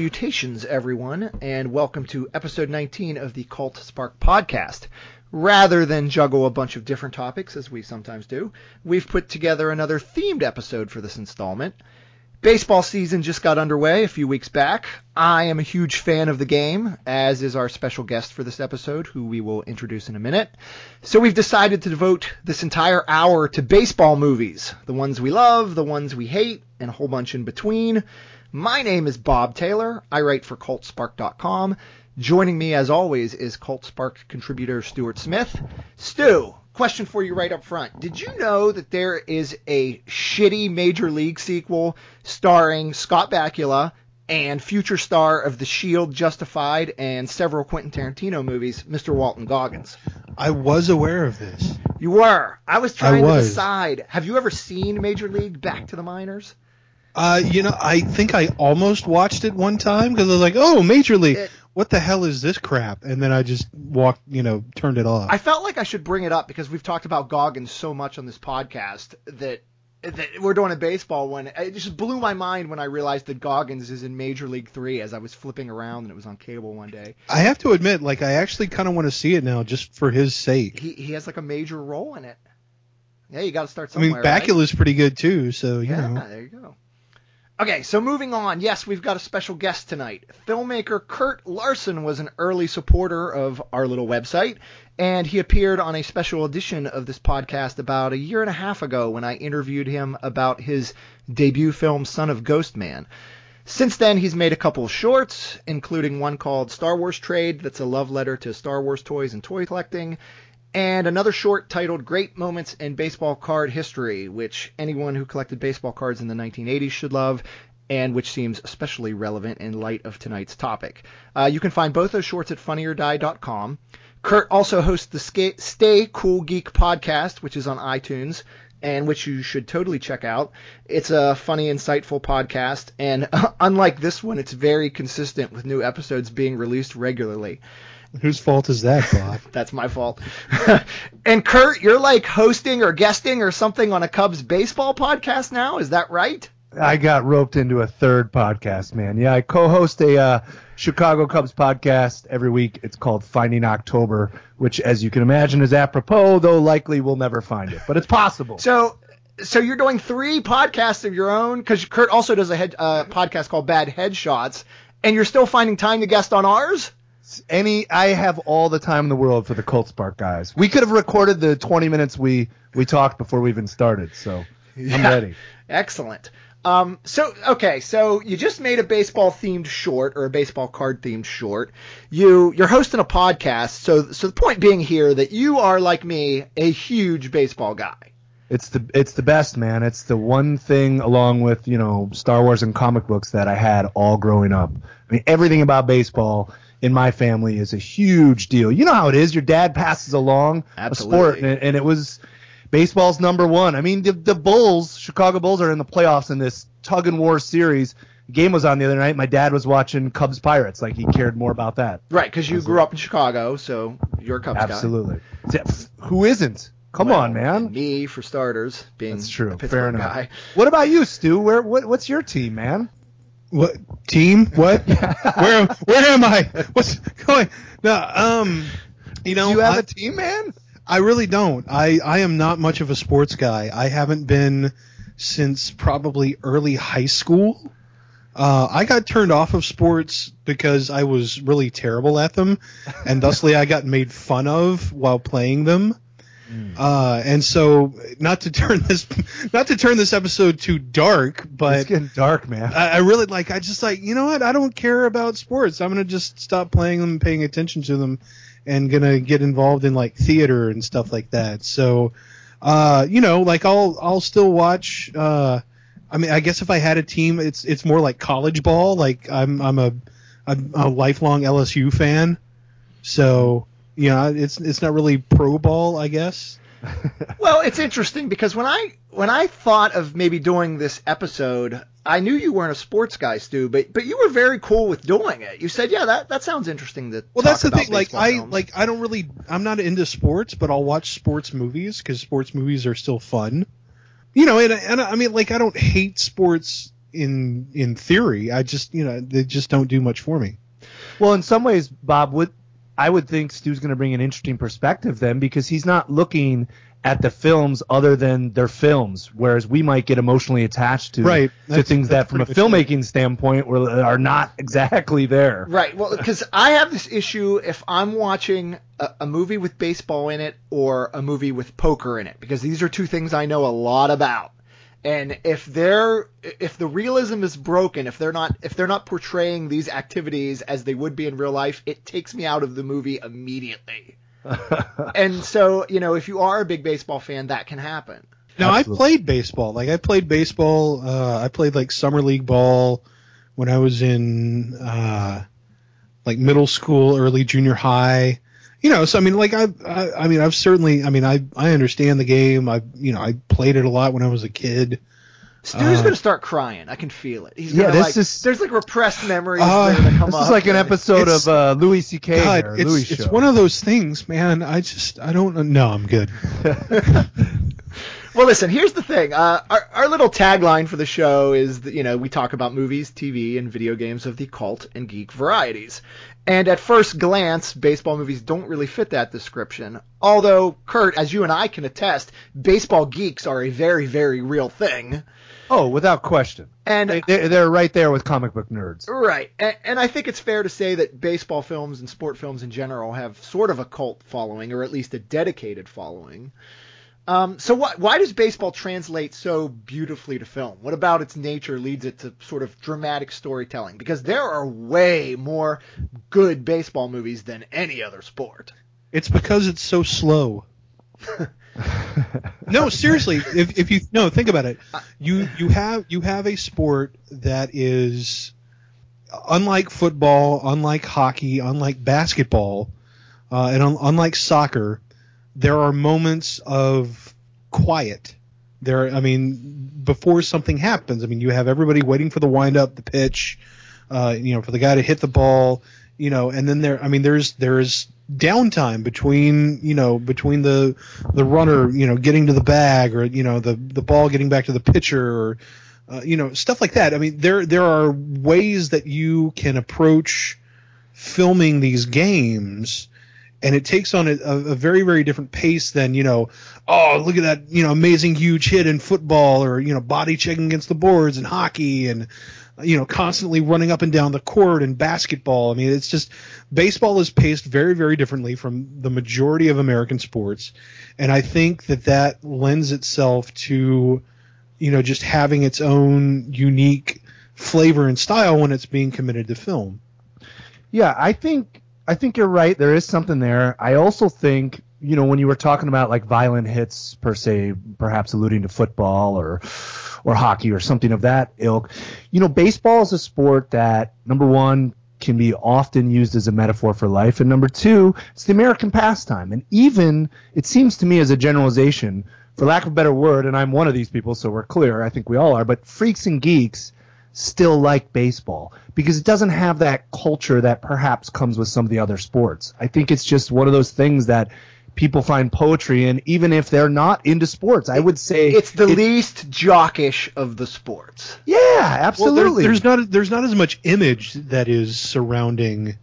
salutations, everyone, and welcome to episode 19 of the Cult Spark podcast. Rather than juggle a bunch of different topics, as we sometimes do, we've put together another themed episode for this installment. Baseball season just got underway a few weeks back. I am a huge fan of the game, as is our special guest for this episode, who we will introduce in a minute. So we've decided to devote this entire hour to baseball movies. The ones we love, the ones we hate, and a whole bunch in between. My name is Bob Taylor. I write for CultSpark.com. Joining me, as always, is Cult Spark contributor Stewart Smith. Stu, question for you right up front. Did you know that there is a shitty Major League sequel starring Scott Bakula and future star of The Shield, Justified, and several Quentin Tarantino movies, Mr. Walton Goggins? I was aware of this. You were. I was trying I to decide. Have you ever seen Major League Back to the Minors? Uh, you know, I think I almost watched it one time because I was like, "Oh, Major League, It- what the hell is this crap?" And then I just walked, you know, turned it off. I felt like I should bring it up because we've talked about Goggins so much on this podcast that that we're doing a baseball one. It just blew my mind when I realized that Goggins is in Major League Three as I was flipping around and it was on cable one day. I have to admit, like, I actually kind of want to see it now just for his sake. He he has like a major role in it. Yeah, you got to start somewhere. I mean, somewhere. right? Bakula's pretty good too, so you Yeah, know. there you go. Okay, so moving on. Yes, we've got a special guest tonight. Filmmaker Kurt Larson was an early supporter of our little website, and he appeared on a special edition of this podcast about a year and a half ago when I interviewed him about his debut film, Son of Ghostman. Since then, he's made a couple of shorts, including one called Star Wars Trade, that's a love letter to Star Wars toys and toy collecting, and another short titled Great Moments in Baseball Card History, which anyone who collected baseball cards in the 1980s should love, and which seems especially relevant in light of tonight's topic. Uh, you can find both those shorts at funnyordie.com. Kurt also hosts the Stay Cool Geek podcast, which is on iTunes, and which you should totally check out. It's a funny, insightful podcast, and unlike this one, it's very consistent with new episodes being released regularly. Whose fault is that, Bob? That's my fault. and Kurt, you're like hosting or guesting or something on a Cubs baseball podcast now. Is that right? I got roped into a third podcast, man. Yeah, I co-host a uh, Chicago Cubs podcast every week. It's called Finding October, which, as you can imagine, is apropos, though likely we'll never find it, but it's possible. So, so you're doing three podcasts of your own because Kurt also does a head, uh, podcast called Bad Headshots, and you're still finding time to guest on ours. Any, I have all the time in the world for the Cult Spark guys. We could have recorded the 20 minutes we we talked before we even started, so I'm ready. Excellent. Um, so okay, so you just made a baseball themed short or a baseball card themed short. You you're hosting a podcast. So so the point being here that you are like me, a huge baseball guy. It's the it's the best, man. It's the one thing along with, you know, Star Wars and comic books that I had all growing up. I mean, everything about baseball in my family is a huge deal. You know how it is. Your dad passes along a sport and, it- and it was baseball's number 1. I mean, the, the Bulls, Chicago Bulls are in the playoffs in this tug and war series. The game was on the other night. My dad was watching Cubs Pirates. Like he cared more about that. Right, because you grew up in Chicago, so you're a Cubs guy. Absolutely. Who isn't? Come Well, on, man. Me, for starters, being That's true. a Pittsburgh Fair enough. guy. What about you, Stu? Where what, what's your team, man? What team? What? where? Where am I? What's going? No, um, you know, Do you have I- a team, man? I really don't. I, I am not much of a sports guy. I haven't been since probably early high school. Uh, I got turned off of sports because I was really terrible at them, and thusly I got made fun of while playing them. Uh, and so, not to turn this, not to turn this episode too dark, but it's getting dark, man. I, I really like. I just like you know what? I don't care about sports. I'm gonna just stop playing them, and paying attention to them, and gonna get involved in like theater and stuff like that. So, uh, you know, like I'll I'll still watch. Uh, I mean, I guess if I had a team, it's it's more like college ball. Like I'm I'm a I'm a lifelong LSU fan, so you know it's it's not really pro ball, I guess. Well, it's interesting because when I when I thought of maybe doing this episode, I knew you weren't a sports guy, Stu, but but you were very cool with doing it. You said, "Yeah, that that sounds interesting." To Well, talk that's the thing. Like baseball I films." like I don't really I'm not into sports, but I'll watch sports movies because sports movies are still fun. You know, and, and I mean, like I don't hate sports in in theory. I just you know they just don't do much for me. Well, in some ways, Bob would I would think Stu's going to bring an interesting perspective then because he's not looking at the films other than their films, whereas we might get emotionally attached to Right. to That's- things that from a pretty much filmmaking standpoint were, are not exactly there. Right. Well, because I have this issue if I'm watching a, a movie with baseball in it or a movie with poker in it, because these are two things I know a lot about. And if they're if the realism is broken, if they're not if they're not portraying these activities as they would be in real life, it takes me out of the movie immediately. and so, you know, if you are a big baseball fan, that can happen. Now I played baseball. Like I played baseball. Uh, I played like summer league ball when I was in uh, like middle school, early junior high. You know, so I mean, like I, I, I mean, I've certainly, I mean, I, I understand the game. I, you know, I played it a lot when I was a kid. Stu's Uh, gonna start crying. I can feel it. He's Yeah, gonna this like, is- there's like repressed memories Uh, that come This up. is like an episode of uh, Louis C.K. God, or it's, Louis it's one of those things, man. I just, I don't know. I'm good. Well, listen. Here's the thing. Uh, our our little tagline for the show is that you know we talk about movies, TV, and video games of the cult and geek varieties. And at first glance, baseball movies don't really fit that description. Although, Kurt, as you and I can attest, baseball geeks are a very, very real thing. oh, without question. And They, they're, they're right there with comic book nerds. Right, and, and I think it's fair to say that baseball films and sport films in general have sort of a cult following, or at least a dedicated following. Um, so why why does baseball translate so beautifully to film? What about its nature leads it to sort of dramatic storytelling? Because there are way more good baseball movies than any other sport. It's because it's so slow. no, seriously. If if you no think about it, you you have you have a sport that is unlike football, unlike hockey, unlike basketball, uh, and un- unlike soccer. There are moments of quiet. There, I mean, before something happens. I mean, you have everybody waiting for the wind up, the pitch, uh, you know, for the guy to hit the ball, you know, and then there, I mean, there's there's downtime between you know between the the runner you know getting to the bag or you know the the ball getting back to the pitcher or uh, you know stuff like that. I mean, there there are ways that you can approach filming these games. And it takes on a, a very, very different pace than, you know, oh, look at that, you know, amazing huge hit in football or, you know, body checking against the boards in hockey and, you know, constantly running up and down the court in basketball. I mean, it's just baseball is paced very, very differently from the majority of American sports, and I think that that lends itself to, you know, just having its own unique flavor and style when it's being committed to film. Yeah, I think I think you're right. There is something there. I also think you know when you were talking about like violent hits per se, perhaps alluding to football or or hockey or something of that ilk. You know, baseball is a sport that number one can be often used as a metaphor for life, and number two, it's the American pastime. And even it seems to me as a generalization, for lack of a better word, and I'm one of these people, so we're clear. I think we all are. But freaks and geeks still like baseball because it doesn't have that culture that perhaps comes with some of the other sports. I think it's just one of those things that people find poetry in, even if they're not into sports. I would say It's the it- least jockish of the sports. Yeah, Well, there- absolutely. there's not there's not as much image that is surrounding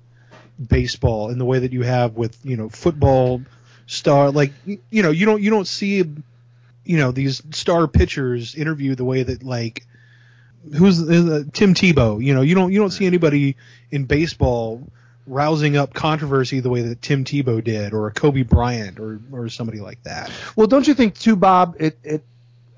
baseball in the way that you have with you know football star like you know you don't you don't see you know these star pitchers interview the way that like who's uh, Tim Tebow you know you don't you don't see anybody in baseball rousing up controversy the way that Tim Tebow did or Kobe Bryant or or somebody like that Well, don't you think too, Bob? It, it,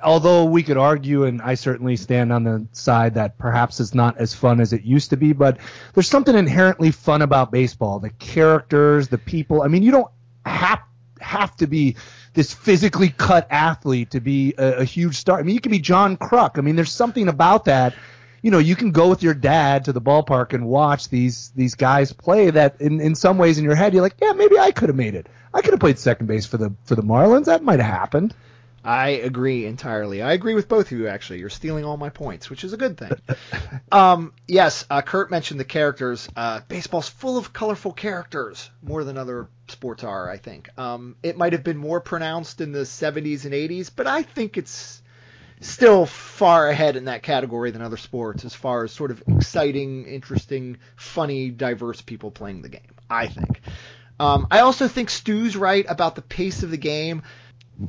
although we could argue, and I certainly stand on the side that perhaps it's not as fun as it used to be, but there's something inherently fun about baseball. The characters, the people. I mean, you don't have have to be this physically cut athlete to be a, a huge star. I mean, you can be John Kruk. I mean, there's something about that. You know, you can go with your dad to the ballpark and watch these these guys play. That in, in some ways in your head, you're like, yeah, maybe I could have made it. I could have played second base for the for the Marlins. That might have happened. I agree entirely. I agree with both of you, actually. You're stealing all my points, which is a good thing. um, yes, uh, Kurt mentioned the characters. Uh, baseball's full of colorful characters, more than other sports are, I think. Um, it might have been more pronounced in the 70s and 80s, but I think it's still far ahead in that category than other sports as far as sort of exciting, interesting, funny, diverse people playing the game. I think. Um, I also think Stu's right about the pace of the game.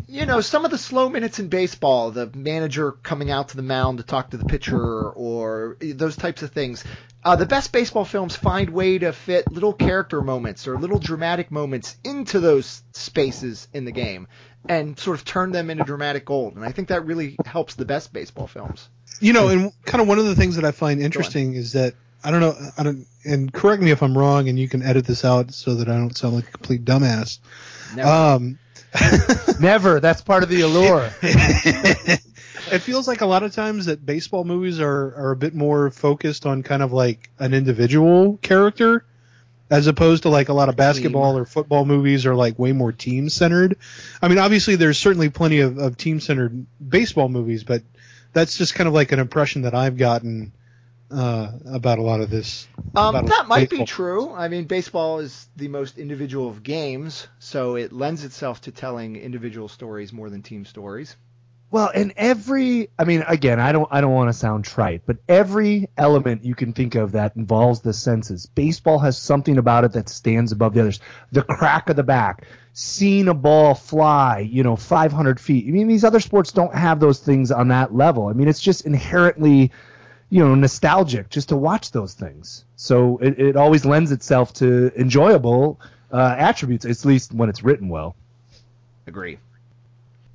You know, some of the slow minutes in baseball, the manager coming out to the mound to talk to the pitcher, or those types of things. Uh, the best baseball films find way to fit little character moments or little dramatic moments into those spaces in the game and sort of turn them into dramatic gold. And I think that really helps the best baseball films. You know, and kind of one of the things that I find interesting is that I don't know, I don't, and correct me if I'm wrong, and you can edit this out so that I don't sound like a complete dumbass. Never. Um, Never. That's part of the allure. it feels like a lot of times that baseball movies are, are a bit more focused on kind of like an individual character as opposed to like a lot of basketball or football movies are like way more team centered. I mean, obviously there's certainly plenty of, of team centered baseball movies, but that's just kind of like an impression that I've gotten uh, about a lot of this. Um, that might be true. I mean, baseball is the most individual of games, so it lends itself to telling individual stories more than team stories. Well, and every I mean again, I don't I don't want to sound trite, but every element you can think of that involves the senses. Baseball has something about it that stands above the others. The crack of the back, seeing a ball fly, you know, 500 feet. I mean, these other sports don't have those things on that level. I mean, it's just inherently, you know, nostalgic just to watch those things. So it, it always lends itself to enjoyable uh, attributes, at least when it's written well. Agree.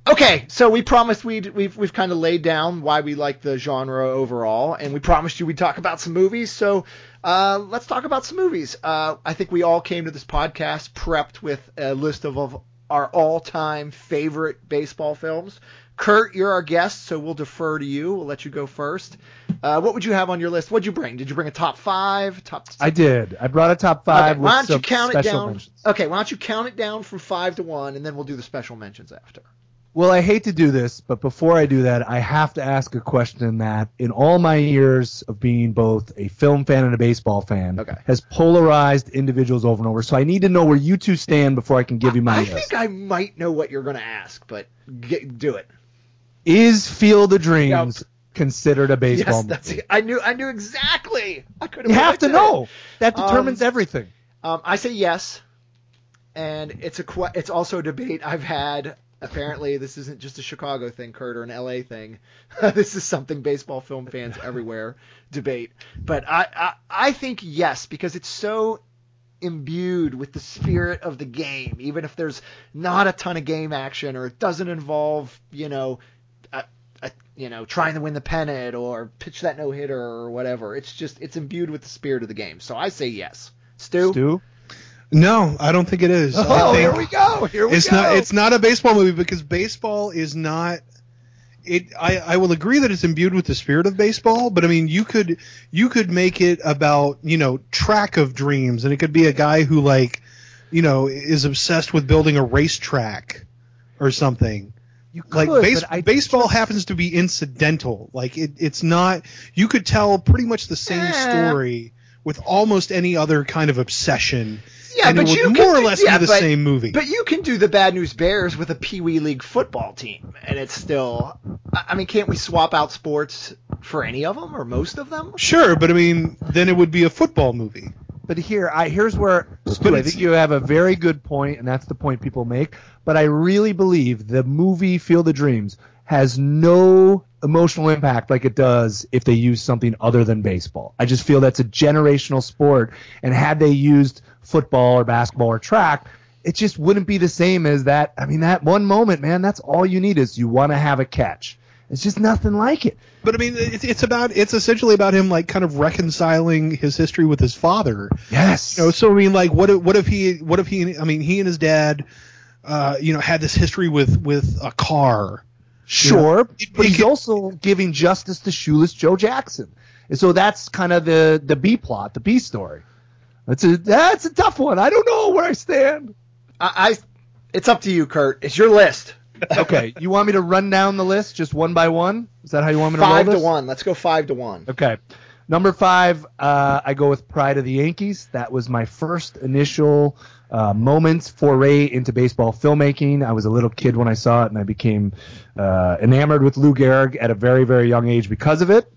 Okay, so we promised we'd we've we've kind of laid down why we like the genre overall, and we promised you we'd talk about some movies. So uh, let's talk about some movies. Uh, I think we all came to this podcast prepped with a list of, of our all-time favorite baseball films. Kurt, you're our guest, so we'll defer to you. We'll let you go first. Uh, what would you have on your list? What'd you bring? Did you bring a top five? Top. I did. I brought a top five. Okay, why don't you count it down? mentions. Okay, why don't you count it down from five to one, and then we'll do the special mentions after. Well, I hate to do this, but before I do that, I have to ask a question that, in all my years of being both a film fan and a baseball fan, Okay. has polarized individuals over and over. So I need to know where you two stand before I can give you my I list. think I might know what you're going to ask, but get, do it. Is Field of Dreams considered a baseball yes, that's movie? I knew. I knew exactly. I could You have to it. know. That determines Um, everything. Um, I say yes, and it's a it's also a debate I've had. Apparently, this isn't just a Chicago thing, Kurt, or an LA thing. this is something baseball film fans everywhere debate. But I, I I think yes because it's so imbued with the spirit of the game, even if there's not a ton of game action or it doesn't involve you know. A, a, you know, trying to win the pennant or pitch that no hitter or whatever. It's just it's imbued with the spirit of the game. So I say yes. Stu. Stu? No, I don't think it is. Oh, here we go. Here we it's go. not. It's not a baseball movie because baseball is not. It. I. I will agree that it's imbued with the spirit of baseball, but I mean, you could. You could make it about you know track of dreams, and it could be a guy who like, you know, is obsessed with building a racetrack, or something. You Like could, base, but I baseball happens to be incidental. Like it, it's not. You could tell pretty much the same story with almost any other kind of obsession. Yeah, and but it would you more can or less yeah, be the but- same movie. But you can do the Bad News Bears with a Pee Wee League football team, and it's still. I I mean, can't we swap out sports for any of them or most of them? Sure, but I mean, then it would be a football movie. But here, I here's where Stu, I think you have a very good point, and that's the point people make. But I really believe the movie Field of Dreams has no emotional impact like it does if they use something other than baseball. I just feel that's a generational sport, and had they used football or basketball or track, it just wouldn't be the same as that. I mean, that one moment, man, that's all you need is you want to have a catch. It's just nothing like it. But I mean, it's, it's about it's essentially about him like kind of reconciling his history with his father. Yes. You know, so I mean, like, what if, what if he what if he I mean, he and his dad, uh, you know, had this history with with a car. Sure, It- but it he's could- also giving justice to shoeless Joe Jackson. And so that's kind of the the B plot, the B story. That's a that's a tough one. I don't know where I stand. I, I it's up to you, Kurt. It's your list. Okay, you want me to run down the list just one by one? Is that how you want me to Five roll to one. Let's go five to one. Okay. Number five, uh, I go with Pride of the Yankees. That was my first initial uh, moments foray into baseball filmmaking. I was a little kid when I saw it, and I became uh, enamored with Lou Gehrig at a very, very young age because of it.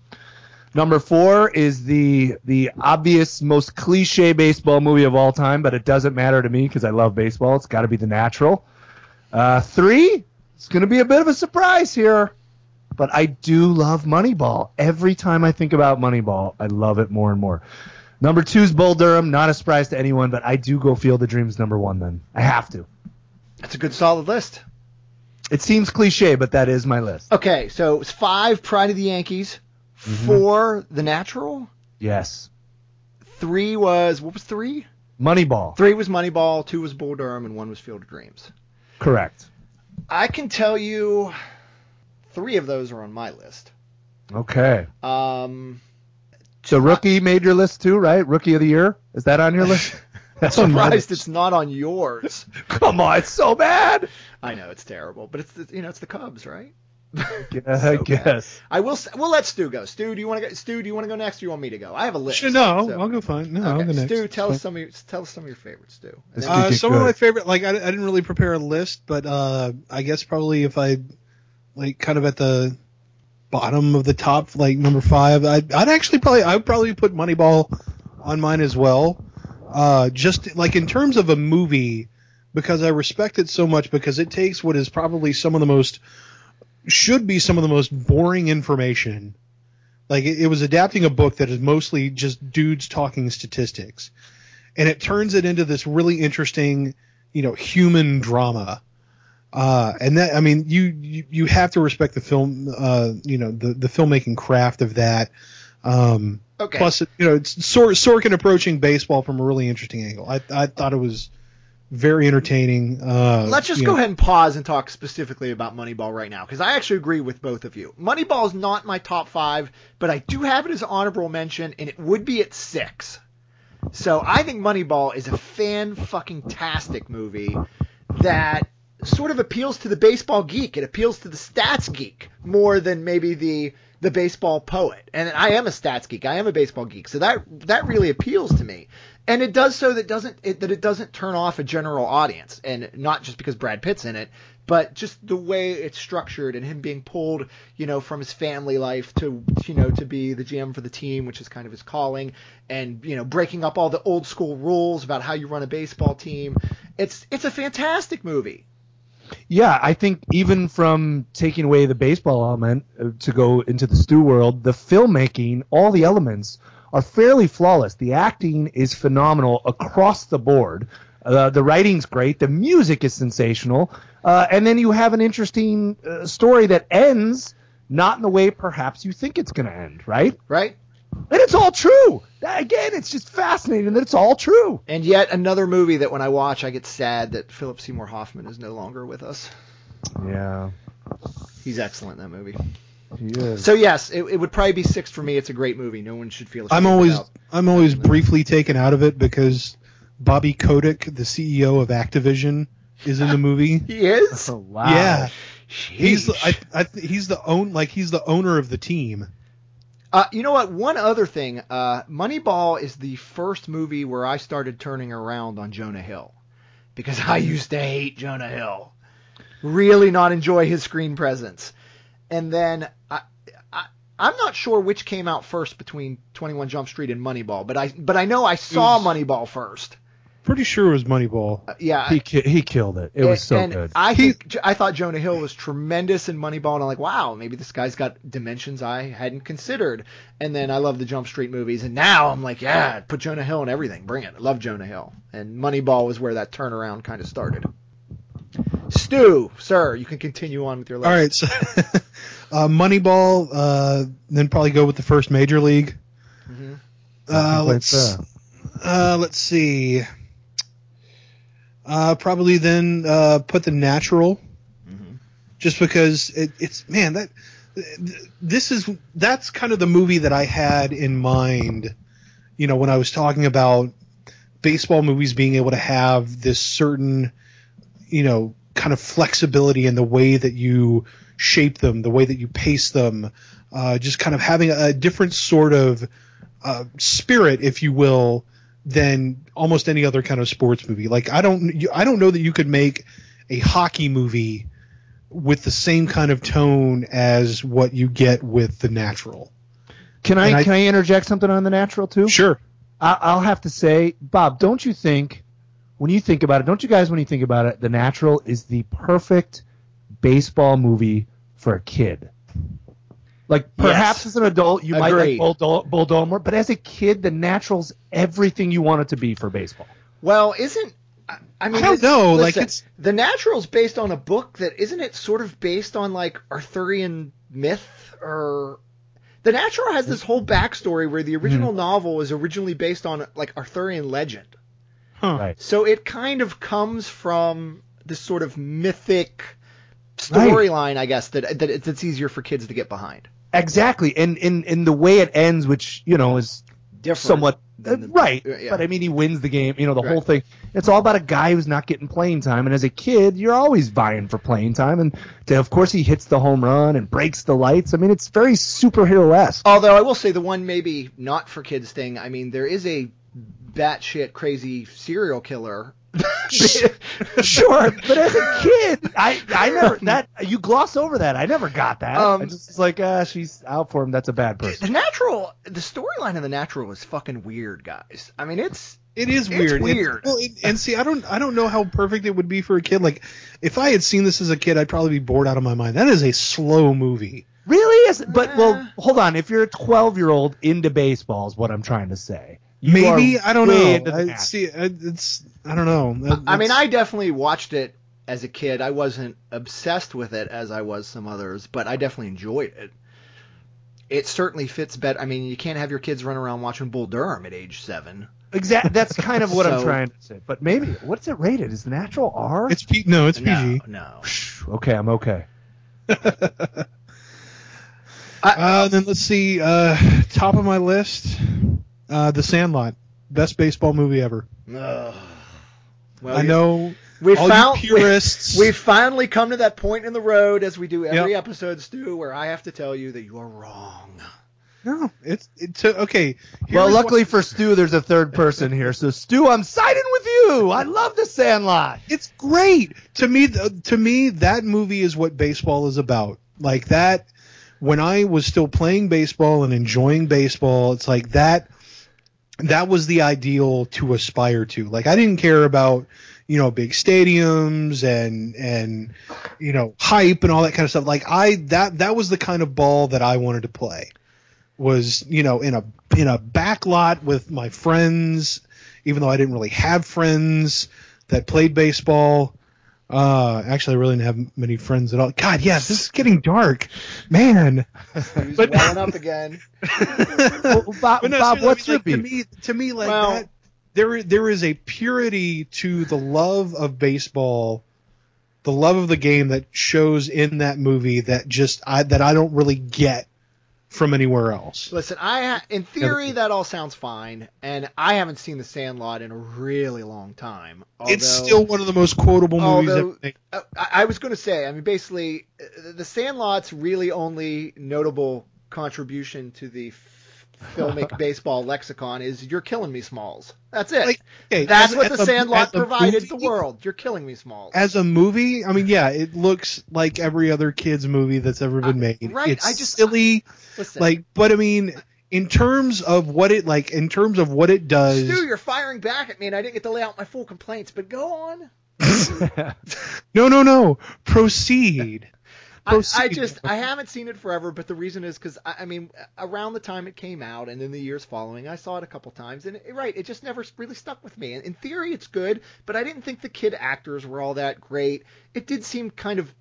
Number four is the the obvious, most cliche baseball movie of all time, but it doesn't matter to me because I love baseball. It's got to be The Natural. Uh, three, it's going to be a bit of a surprise here, but I do love Moneyball. Every time I think about Moneyball, I love it more and more. Number two is Bull Durham. Not a surprise to anyone, but I do go Field of Dreams number one. Then I have to. That's a good solid list. It seems cliche, but that is my list. Okay, so it's five Pride of the Yankees, Mm-hmm. four The Natural, Yes. three was what was three? Moneyball. Three was Moneyball, two was Bull Durham, and one was Field of Dreams. Correct. I can tell you, three of those are on my list. Okay. Um, So rookie made your list too, right? Rookie of the year is that on your list? That's surprised it's not on yours. Come on, it's so bad. I know it's terrible, but it's the, you know it's the Cubs, right? Yeah, So I bad. guess. I will. s- We'll let Stu go. Stu, do you want to go? Stu, do you want to go next? Or do you want me to go? I have a list. Sure, no, so- I'll go fine. No, I'll go next. Stu, tell us some of your, tell us some of your favorites, Stu. And This then- could Uh, get some of my favorite, like I, I didn't really prepare a list, but uh, I guess probably if I, like, kind of at the bottom of the top, like number five, I'd, I'd actually probably I would probably put Moneyball on mine as well. Uh, just like in terms of a movie, because I respect it so much because it takes what is probably some of the most should be some of the most boring information. Like it, it was adapting a book that is mostly just dudes talking statistics, and it turns it into this really interesting, you know, human drama. Uh, and that I mean, you, you you have to respect the film, uh, you know, the the filmmaking craft of that. Um, okay. Plus, you know, Sor- Sorkin approaching baseball from a really interesting angle. I I thought it was very entertaining. Uh, Let's just go know, ahead and pause and talk specifically about Moneyball right now because I actually agree with both of you. Moneyball is not my top five, but I do have it as honorable mention, and it would be at six. So I think Moneyball is a fan fucking tastic movie that sort of appeals to the baseball geek. It appeals to the stats geek more than maybe the the baseball poet. And I am a stats geek. I am a baseball geek. So that that really appeals to me. And it does so that doesn't it, that it doesn't turn off a general audience, and not just because Brad Pitt's in it, but just the way it's structured and him being pulled, you know, from his family life to you know to be the GM for the team, which is kind of his calling, and you know breaking up all the old school rules about how you run a baseball team. It's it's a fantastic movie. Yeah, I think even from taking away the baseball element uh, to go into the Stu world, the filmmaking, all the elements are fairly flawless. The acting is phenomenal across the board. Uh, the writing's great. The music is sensational. Uh, and then you have an interesting uh, story that ends not in the way perhaps you think it's going to end, right? Right? And it's all true. That- Again, it's just fascinating that it's all true. And yet another movie that when I watch, I get sad that Philip Seymour Hoffman is no longer with us. Yeah, He's excellent in that movie. He. So yes, it, it would probably be six for me. It's a great movie. No one should feel. I'm always about- I'm always briefly taken out of it because Bobby Kotick, the CEO of Activision, is in the movie. He is. Oh, wow. Yeah, he's the, I, I, he's the own like he's the owner of the team. Uh, you know what? One other thing. Uh, Moneyball is the first movie where I started turning around on Jonah Hill because I used to hate Jonah Hill, really not enjoy his screen presence, and then I. I I'm not sure which came out first between 21 Jump Street and Moneyball, but I but I know I saw was- Moneyball first. Pretty sure it was Moneyball. Uh, yeah, He ki- he killed it. It was so and good. I He- think I thought Jonah Hill was tremendous in Moneyball, and I'm like, wow, maybe this guy's got dimensions I hadn't considered. And then I love the Jump Street movies, and now I'm like, yeah, put Jonah Hill in everything, bring it. I love Jonah Hill, and Moneyball was where that turnaround kind of started. Stu, sir, you can continue on with your list. All right, so uh, Moneyball, uh, then probably go with the first major league. Mhm. Uh, let's uh, let's see. Uh, probably then uh, put the natural, Mhm. just because it, it's man that this is that's kind of the movie that I had in mind. You know, when I was talking about baseball movies being able to have this certain, you know, kind of flexibility in the way that you shape them, the way that you pace them, uh, just kind of having a different sort of uh, spirit, if you will, than almost any other kind of sports movie. Like I don't I don't know that you could make a hockey movie with the same kind of tone as what you get with The Natural. Can I, I- can I interject something on the natural too? Sure. I, I'll have to say, Bob, don't you think when you think about it, don't you guys when you think about it, The Natural is the perfect baseball movie for a kid. Like perhaps Yes. as an adult you might like Bull, Bull Durham more, but as a kid, The Natural's everything you want it to be for baseball. Well, isn't I- I mean I don't it's- know, like, it's- the Natural's based on a book that isn't it sort of based on like Arthurian myth or the Natural has this whole backstory where the Hmm. original novel was originally based on like Arthurian legend. Huh. Right. So it kind of comes from this sort of mythic Right. storyline, I guess, that that it's, it's easier for kids to get behind. Exactly. And in in the way it ends, which, you know, is Different. somewhat than the- uh, right. yeah. But I mean, he wins the game. You know, the Right. whole thing. It's all about a guy who's not getting playing time. And as a kid, you're always vying for playing time. And to, of course, he hits the home run and breaks the lights. I mean, it's very superhero esque. Although I will say the one maybe not for kids thing. I mean, there is a batshit crazy serial killer. sure, but as a kid, I I never that you gloss over that. I never got that. Um, I just was like, ah, she's out for him. That's a bad person. the natural, the storyline of the natural is fucking weird, guys. I mean, it's It is It's weird. It- weird. well, it- and see, I don't, I don't know how perfect it would be for a kid. Like, if I had seen this as a kid, I'd probably be bored out of my mind. That is a slow movie. Really? Is but well, hold on. If you're a 12 year old into baseball, is what I'm trying to say. You Maybe I don't know. I, see, it's I don't know. That- I mean, I definitely watched it as a kid. I wasn't obsessed with it as I was some others, but I definitely enjoyed it. It certainly fits better. I mean, you can't have your kids run around watching Bull Durham at age seven. Exactly. That's kind of what I'm trying to say. But maybe what's it rated? Is the natural R? it's P, no, it's PG. no. Psh, okay, I'm okay. Uh, then let's see. Uh, top of my list, uh, The Sandlot, best baseball movie ever. Ugh. Well, I know we all found you purists. We, have finally come to that point in the road, as we do every Yep. episode, Stu, where I have to tell you that you are wrong. no, it's it's okay. Well, luckily what- for Stu, there's a third person here. So Stu, I'm siding with you. I love the Sandlot. it's great to me. To me, that movie is what baseball is about. Like that, when I was still playing baseball and enjoying baseball, it's like that. That was the ideal to aspire to. Like I didn't care about you know big stadiums and and you know hype and all that kind of stuff. Like I that that was the kind of ball that I wanted to play. Was you know in a in a back lot with my friends, even though I didn't really have friends that played baseball. Uh, actually, I really didn't have many friends at all. God, yes, this is getting dark, man. He's But- welling up again. Well, Bob, no, Bob what's I your like, beef? to me? To me, like Well- that, there there is a purity to the love of baseball, the love of the game that shows in that movie that just I that I don't really get from anywhere else. Listen, I ha- in theory that all sounds fine, and I haven't seen The Sandlot in a really long time. it's still one of the most quotable movies although-. Uh, I, I was going to say, I mean, basically, uh, The Sandlot's really only notable contribution to the filmic baseball lexicon is "You're killing me, Smalls." That's it. Like, okay, That's as- what as The a- Sandlot provided movie- the world. You're killing me, Smalls. As a movie, I mean, yeah, it looks like every other kids movie that's ever been made. right, It's I just- silly, Listen, like, but I mean, in terms of what it like, in terms of what it does. Stu, you're firing back at me, and I didn't get to lay out my full complaints. But go on. No, no, no. Proceed. I, I just I haven't seen it forever, but the reason is because I, I mean around the time it came out and in the years following, I saw it a couple times, and it, right, it just never really stuck with me. And in theory, it's good, but I didn't think the kid actors were all that great. It did seem kind of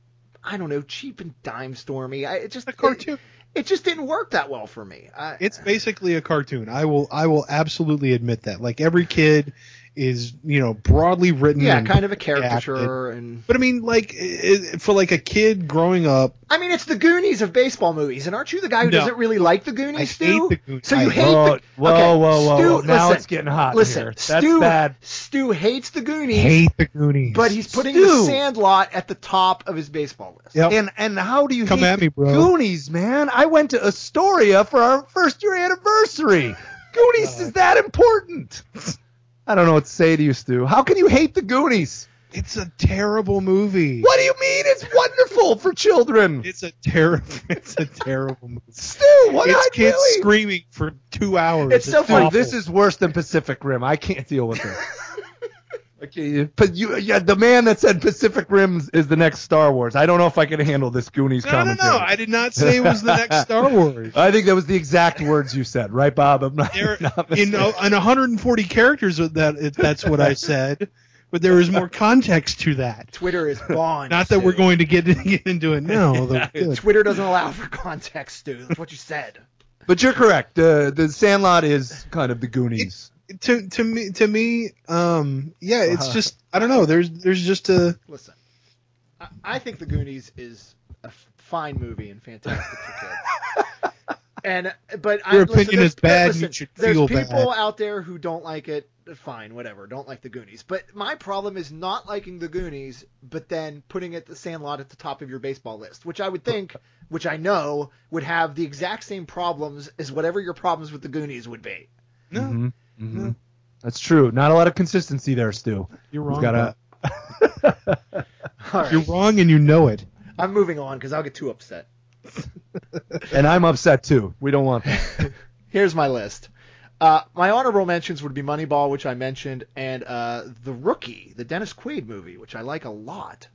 I don't know cheap and dime stormy. I it just a cartoon. It, it just didn't work that well for me. I, It's basically a cartoon. I will I will absolutely admit that. Like every kid is, you know, broadly written. yeah, kind of a acted. caricature, and But I mean, like i for like a kid growing up, I mean it's the Goonies of baseball movies. And aren't you the guy who No. doesn't really like the Goonies, I Stu? hate the Goonies. So you I- hate whoa, the whoa, okay, whoa, whoa, Stu, whoa. Now listen, it's getting hot Listen, here. That's Stu, bad. Stu hates the Goonies, hate the Goonies. but he's putting Stu. the Sandlot at the top of his baseball list. Yep. And and how do you Come hate at me, bro. Goonies, man? I went to Astoria for our first year anniversary. Goonies uh, is that important. I don't know what to say to you, Stu. How can you hate the Goonies? It's a terrible movie. What do you mean? It's wonderful for children. It's a terrible. It's a terrible movie. Stu, what it's kids doing? screaming for two hours. It's so Dude, funny. this is worse than Pacific Rim. I can't deal with it. okay, but you, yeah, the man that said Pacific Rim is the next Star Wars. I don't know if I can handle this Goonies No, no, commentary. no. I did not say it was the next Star Wars. I think that was the exact words you said, right, Bob? I'm not. There, not in, uh, in 140 characters, that it, that's what I said. But there is more context to that. Twitter is bond. Not that we're going to get, get into it now. although we could. Twitter doesn't allow for context, Stu. That's what you said. But you're correct. The the Sandlot is kind of the Goonies. To to me to me um yeah it's Uh-huh. just i don't know there's there's just a Listen, I, I think The Goonies is a fine movie and fantastic for kids. And but I, Your listen, opinion there's- is bad, Listen, you should there's feel people bad. out there who don't like it. Fine, whatever. Don't like The Goonies. But my problem is not liking The Goonies, but then putting it the Sandlot at the top of your baseball list, which I would think, which I know would have the exact same problems as whatever your problems with The Goonies would be. no Mhm, mhm. No. That's true. Not a lot of consistency there, Stu. you're wrong gotta- about- All right, you're wrong and you know it I'm moving on because I'll get too upset. and I'm upset too. We don't want that. Here's my list. Uh, my honorable mentions would be Moneyball, which I mentioned, and uh, The Rookie, the Dennis Quaid movie, which I like a lot.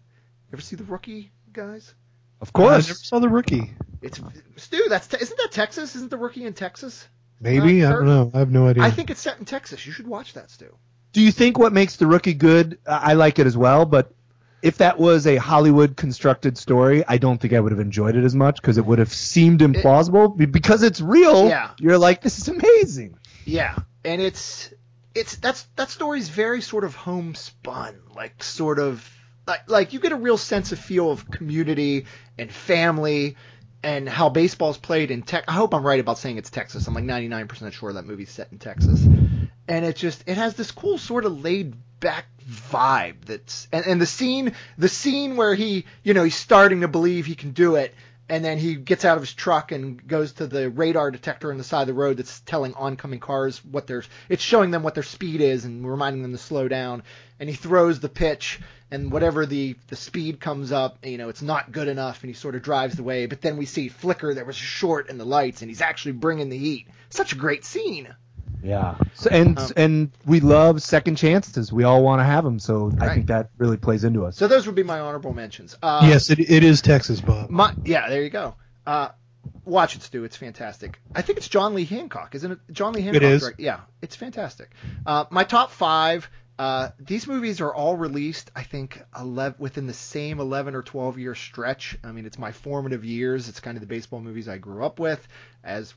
Ever see The Rookie, guys? Of course. i never saw the rookie It's Stu. That's te- isn't that Texas? Isn't The Rookie in Texas? Maybe Uh, i don't know i have no idea I think it's set in Texas. You should watch that, Stu. Do you think what makes the rookie good? I I like it as well, but if that was a Hollywood constructed story, I don't think I would have enjoyed it as much because it would have seemed implausible. Be- because it's real, Yeah. you're like, this is amazing. Yeah, and it's it's that's that story's very sort of homespun, like sort of like like you get a real sense of feel of community and family and how baseball's played in Tex. I hope I'm right about saying it's Texas. I'm like 99% sure that movie's set in Texas, and it just it has this cool sort of laid back vibe that's and, and the scene the scene where he you know he's starting to believe he can do it and then he gets out of his truck and goes to the radar detector on the side of the road that's telling oncoming cars what their it's showing them what their speed is and reminding them to slow down. And he throws the pitch and whatever the the speed comes up you know it's not good enough and he sort of drives away. But then we see flicker there was short in the lights and he's actually bringing the heat. Such a great scene Yeah. So, and Um, and we love second chances. We all want to have them, so I think that really plays into us. so those would be my honorable mentions uh, yes it, it is texas bob My, yeah, there you go. Uh, watch it, Stu. It's fantastic. I think it's John Lee Hancock, isn't it? John Lee Hancock. is. direct- Yeah, it's fantastic. Uh, my top five. Uh, these movies are all released, I think, 11, within the same 11 or 12 year stretch. I mean, it's my formative years. It's kind of the baseball movies I grew up with. As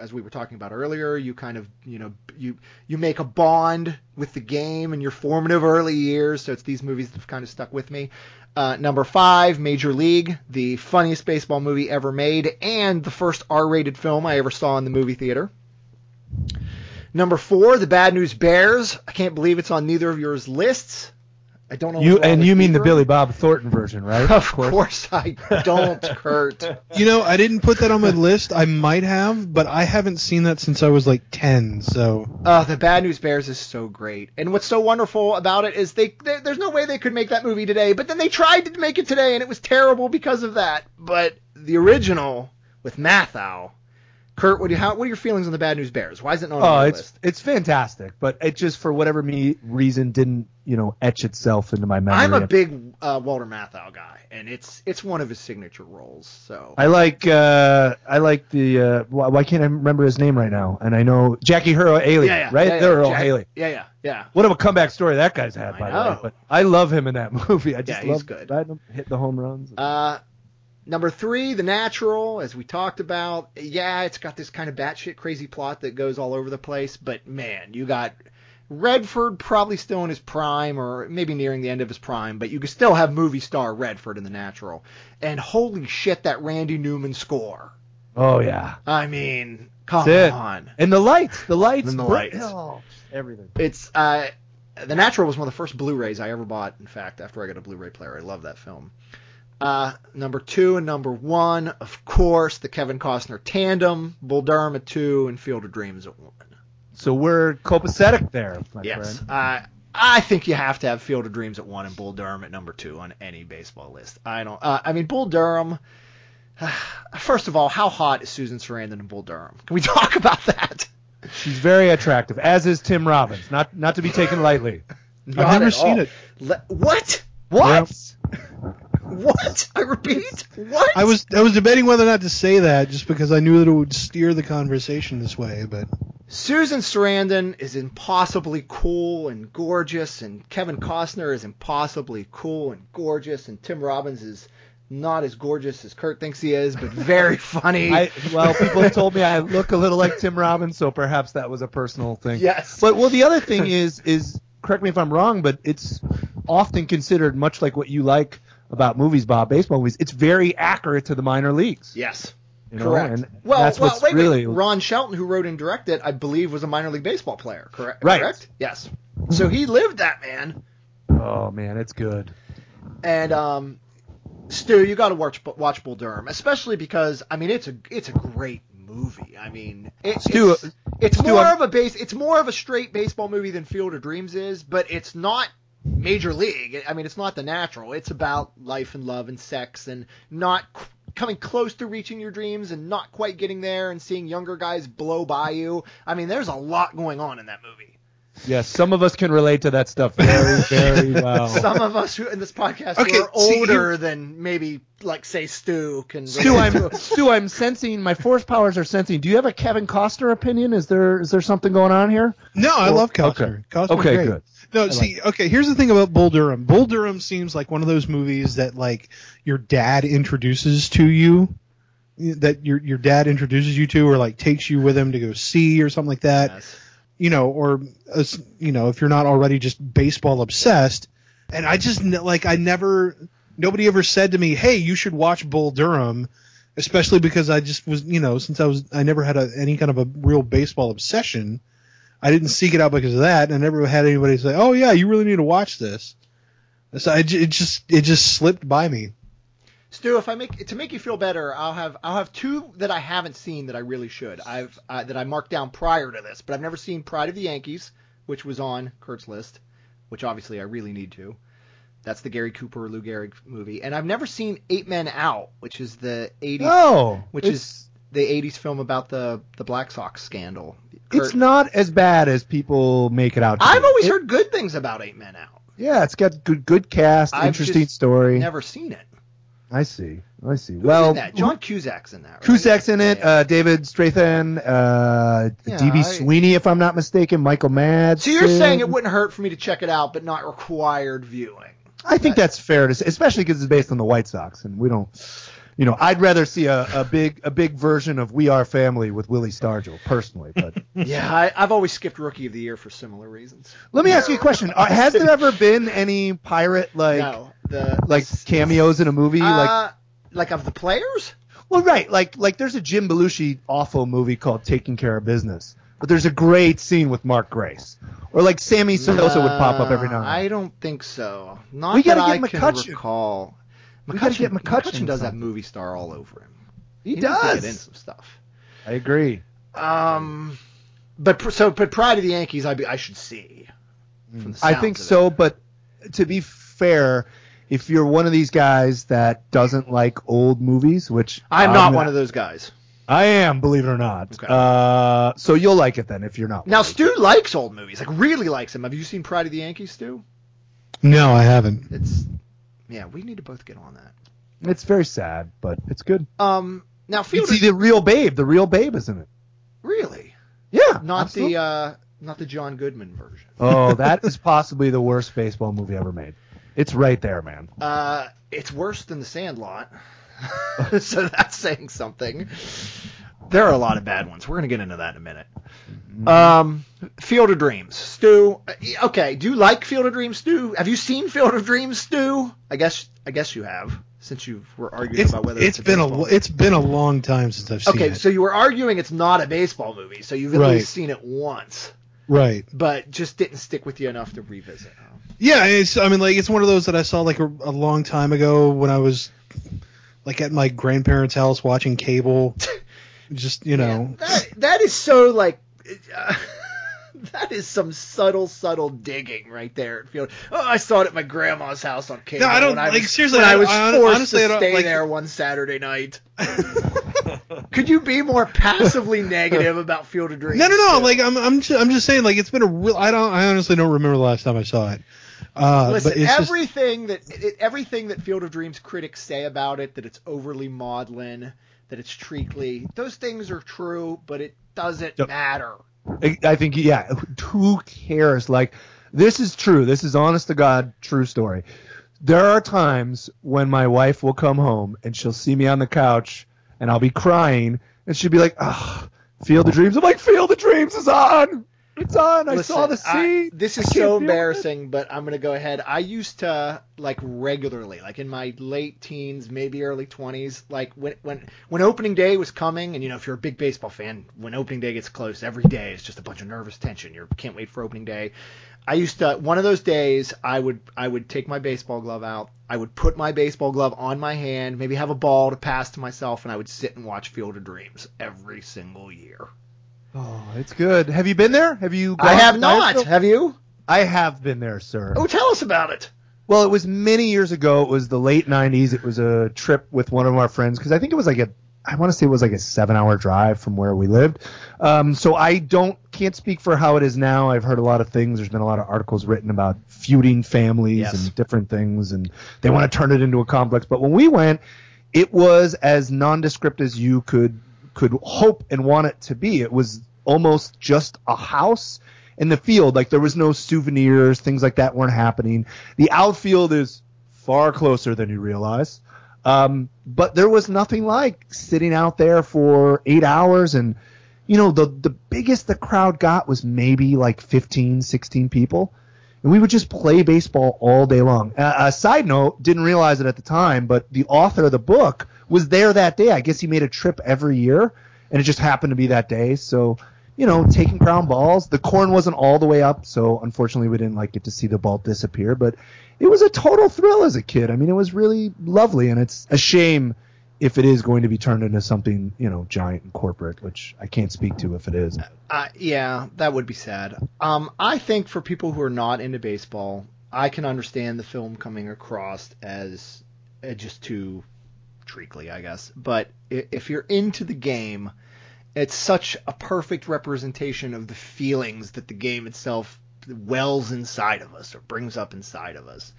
As we were talking about earlier, you kind of, you know, you you make a bond with the game in your formative early years. So it's these movies that have kind of stuck with me. Uh, number five, Major League, the funniest baseball movie ever made, and the first R-rated film I ever saw in the movie theater. Number four, The Bad News Bears. I can't believe it's on neither of yours lists. I don't know. You and you mean the either Billy Bob Thornton version, right? them. Of course I don't, Kurt. you know i didn't put that on my list i might have but i haven't seen that since i was like 10 so Uh, the Bad News Bears is so great, and what's so wonderful about it is they, they there's no way they could make that movie today, but then they tried to make it today, and it was terrible because of that. But the original with Matthau, Kurt, what do you, how, what are your feelings on the Bad News Bears? Why is it not on it's list? it's fantastic, but it just for whatever me reason didn't you know etch itself into my memory. I'm a big uh, Walter Matthau guy, and it's it's one of his signature roles. So I like uh, I like the uh, why, why can't I remember his name right now? And I know Jackie Earle Haley, yeah, yeah, right? yeah, yeah, Earle Jack- Haley. Yeah, yeah, yeah. What of a comeback story that guy's had, I by the way. know. But I love him in that movie. I just Yeah, he's love good. letting him hit the home runs. Uh, number three, The Natural, as we talked about. Yeah, it's got this kind of batshit crazy plot that goes all over the place, but man, you got Redford probably still in his prime, or maybe nearing the end of his prime, but you can still have movie star Redford in The Natural. And holy shit, that Randy Newman score. oh yeah, I mean, come on. and the lights, the lights, And the lights. oh, everything. It's uh, The Natural was one of the first Blu-rays I ever bought. In fact, after I got a Blu-ray player, I love that film. Uh, number two and number one, of course, the Kevin Costner tandem, Bull Durham at two, and Field of Dreams at one. So we're copacetic there, my Yes. friend. Uh, I think you have to have Field of Dreams at one and Bull Durham at number two on any baseball list. I don't. Uh, I mean, Bull Durham. First of all, how hot is Susan Sarandon in Bull Durham? Can we talk about that? She's very attractive, as is Tim Robbins. Not not to be taken lightly. I've never seen all. it. Le- what? What? What? I repeat. What? I was I was debating whether or not to say that just because I knew that it would steer the conversation this way, but Susan Sarandon is impossibly cool and gorgeous, and Kevin Costner is impossibly cool and gorgeous, and Tim Robbins is not as gorgeous as Kurt thinks he is, but very funny. I, well, people have told me I look a little like Tim Robbins, so perhaps that was a personal thing. yes. But well, the other thing is is correct me if I'm wrong, but it's often considered much like what you like about movies, Bob, baseball movies. It's very accurate to the minor leagues. yes. You know, Correct. and well, that's well, what's wait, really wait. Ron Shelton, who wrote and directed, I believe, was a minor league baseball player. Correct. Right. Correct. Yes. So he lived that man. Oh man, it's good. And um, Stu, you got to watch watch Bull Durham, especially because I mean it's a it's a great movie. I mean, it, Stu, it's, it's Stu, more I'm- of a base. It's more of a straight baseball movie than Field of Dreams is, but it's not major league. I mean, it's not the natural. It's about life and love and sex and not c- coming close to reaching your dreams and not quite getting there and seeing younger guys blow by you. I mean, there's a lot going on in that movie. Yes, some of us can relate to that stuff very, very well. Some of us who in this podcast Okay, who are see, older than maybe like say Stu can. Stu, I'm Stu, I'm sensing my force powers are sensing. Do you have a Kevin Costner opinion? Is there is there something going on here? no, I Well, love Costner. Costner's Okay, great. good. No, see, okay, here's the thing about Bull Durham. Bull Durham seems like one of those movies that like your dad introduces to you that your your dad introduces you to or like takes you with him to go see or something like that. Yes. you know, or uh, you know, if you're not already just baseball obsessed. And I just like I never, nobody ever said to me, "Hey, you should watch Bull Durham," especially because I just was, you know, since I was, I never had a, any kind of a real baseball obsession. I didn't seek it out because of that, and I never had anybody say, "Oh yeah, you really need to watch this." So I, it just, it just slipped by me. Stu, if I make to make you feel better, I'll have I'll have two that I haven't seen that I really should. I've uh, that I marked down prior to this, but I've never seen Pride of the Yankees, which was on Kurt's list, which obviously I really need to. That's the Gary Cooper Lou Gehrig movie, and I've never seen Eight Men Out, which is the '80s, Oh, which is the '80s film about the the Black Sox scandal. It's not as bad as people make it out. To I've be. always It- heard good things about Eight Men Out. Yeah, it's got good good cast, I've interesting just story. Never seen it. I see. I see. Who's well, in that? John Cusack's in that. Right? Cusack's in it. Yeah. Uh, David Strathairn, uh, Yeah, DB I- Sweeney, if I'm not mistaken. Michael Mads. So you're saying it wouldn't hurt for me to check it out, but not required viewing. I think that's fair to say, especially because it's based on the White Sox, and we don't. You know, I'd rather see a, a big a big version of We Are Family with Willie Stargell, personally. But Yeah, I, I've always skipped Rookie of the Year for similar reasons. let me ask you a question: uh, Has there ever been any pirate like no, the like cameos in a movie? like, uh, like of the players. well, right, like like there's a Jim Belushi awful movie called Taking Care of Business, but there's a great scene with Mark Grace, or like Sammy Sosa would pop up every now. and then. I don't think so. Not We gotta that I get can McCutchen. recall. We gotta get McCutchen does that movie star all over him. he needs to does. get in some stuff. I agree. Um, but so but Pride of the Yankees, I be, I should see. I think of it. so, but to be fair, if you're one of these guys that doesn't like old movies, which I'm not one of those guys. I am, believe it or not. Okay. Uh, so you'll like it then if you're not. Now one. Stu likes old movies, like really likes them. Have you seen Pride of the Yankees, Stu? No, I haven't. It's yeah, we need to both get on that. It's very sad, but it's good. Um, now You Field see the real Babe. The real Babe, isn't it? really Yeah, not absolutely. the uh, not the John Goodman version. oh, that is possibly the worst baseball movie ever made. It's right there, man. Uh, it's worse than The Sandlot, so that's saying something. There are a lot of bad ones. We're gonna get into that in a minute. Um, Field of Dreams, Stu. Okay, do you like Field of Dreams, Stu? Have you seen Field of Dreams, Stu? I guess I guess you have, since you were arguing It's, about whether it's it's, been a baseball it's been a long time since I've seen it. Okay, it. so you were arguing it's not a baseball movie, so you've at Right. least seen it once, right. but just didn't stick with you enough to revisit. Yeah, it's I mean like it's one of those that I saw like a, a long time ago when I was like at my grandparents' house watching cable. Just you know, Yeah, that, that is so like. Uh, that is some subtle, subtle digging right there. Feels, oh, I saw it at my grandma's house on cable. No, I don't- I like, was, seriously, I, I- was I- forced honestly, to stay like- there one Saturday night. Could you be more passively negative about Field of Dreams? No, no, no. too? Like I'm, I'm, just, I'm just saying. Like it's been a real. I don't. I honestly don't remember the last time I saw it. Uh, Listen, but it's just, everything that it, everything that Field of Dreams critics say about it, that it's overly maudlin, that it's treacly, those things are true, but it doesn't Yep. matter. I think yeah. Who cares? Like this is true. This is honest to God true story. There are times when my wife will come home and she'll see me on the couch and I'll be crying and she'll be like, "Ah, Field of Dreams." I'm like, "Field of Dreams is on. It's on. I saw the Listen, I- scene." this is so deal it." embarrassing, but I'm gonna go ahead. I used to like regularly, like in my late teens, maybe early 20s, like when when when opening day was coming, and you know, if you're a big baseball fan, when opening day gets close, every day is just a bunch of nervous tension. You can't wait for opening day. I used to one of those days I would I would take my baseball glove out. I would put my baseball glove on my hand, maybe have a ball to pass to myself, and I would sit and watch Field of Dreams every single year. Oh, it's good. Have you been there? Have you? I have not. Have you? I have been there, sir. Oh, tell us about it. Well, it was many years ago. It was the late '90s. It was a trip with one of our friends because I think it was like a, I want to say it was like a seven-hour drive from where we lived. Um, so I don't can't speak for how it is now. I've heard a lot of things. There's been a lot of articles written about feuding families Yes. and different things, and they want to turn it into a complex. But when we went, it was as nondescript as you could could hope and want it to be. It was almost just a house in the field. Like there was no souvenirs, things like that weren't happening. The outfield is far closer than you realize. Um, but there was nothing like sitting out there for eight hours and you know the the biggest the crowd got was maybe like 15 16 people and we would just play baseball all day long uh, a side note didn't realize it at the time but the author of the book was there that day i guess he made a trip every year and it just happened to be that day so you know taking ground balls the corn wasn't all the way up so unfortunately we didn't like get to see the ball disappear but it was a total thrill as a kid i mean it was really lovely and it's a shame if it is going to be turned into something you know giant and corporate which i can't speak to if it is Uh, yeah, that would be sad. Um, I think for people who are not into baseball, I can understand the film coming across as uh, just too treacly, I guess. But if you're into the game, it's such a perfect representation of the feelings that the game itself wells inside of us or brings up inside of us.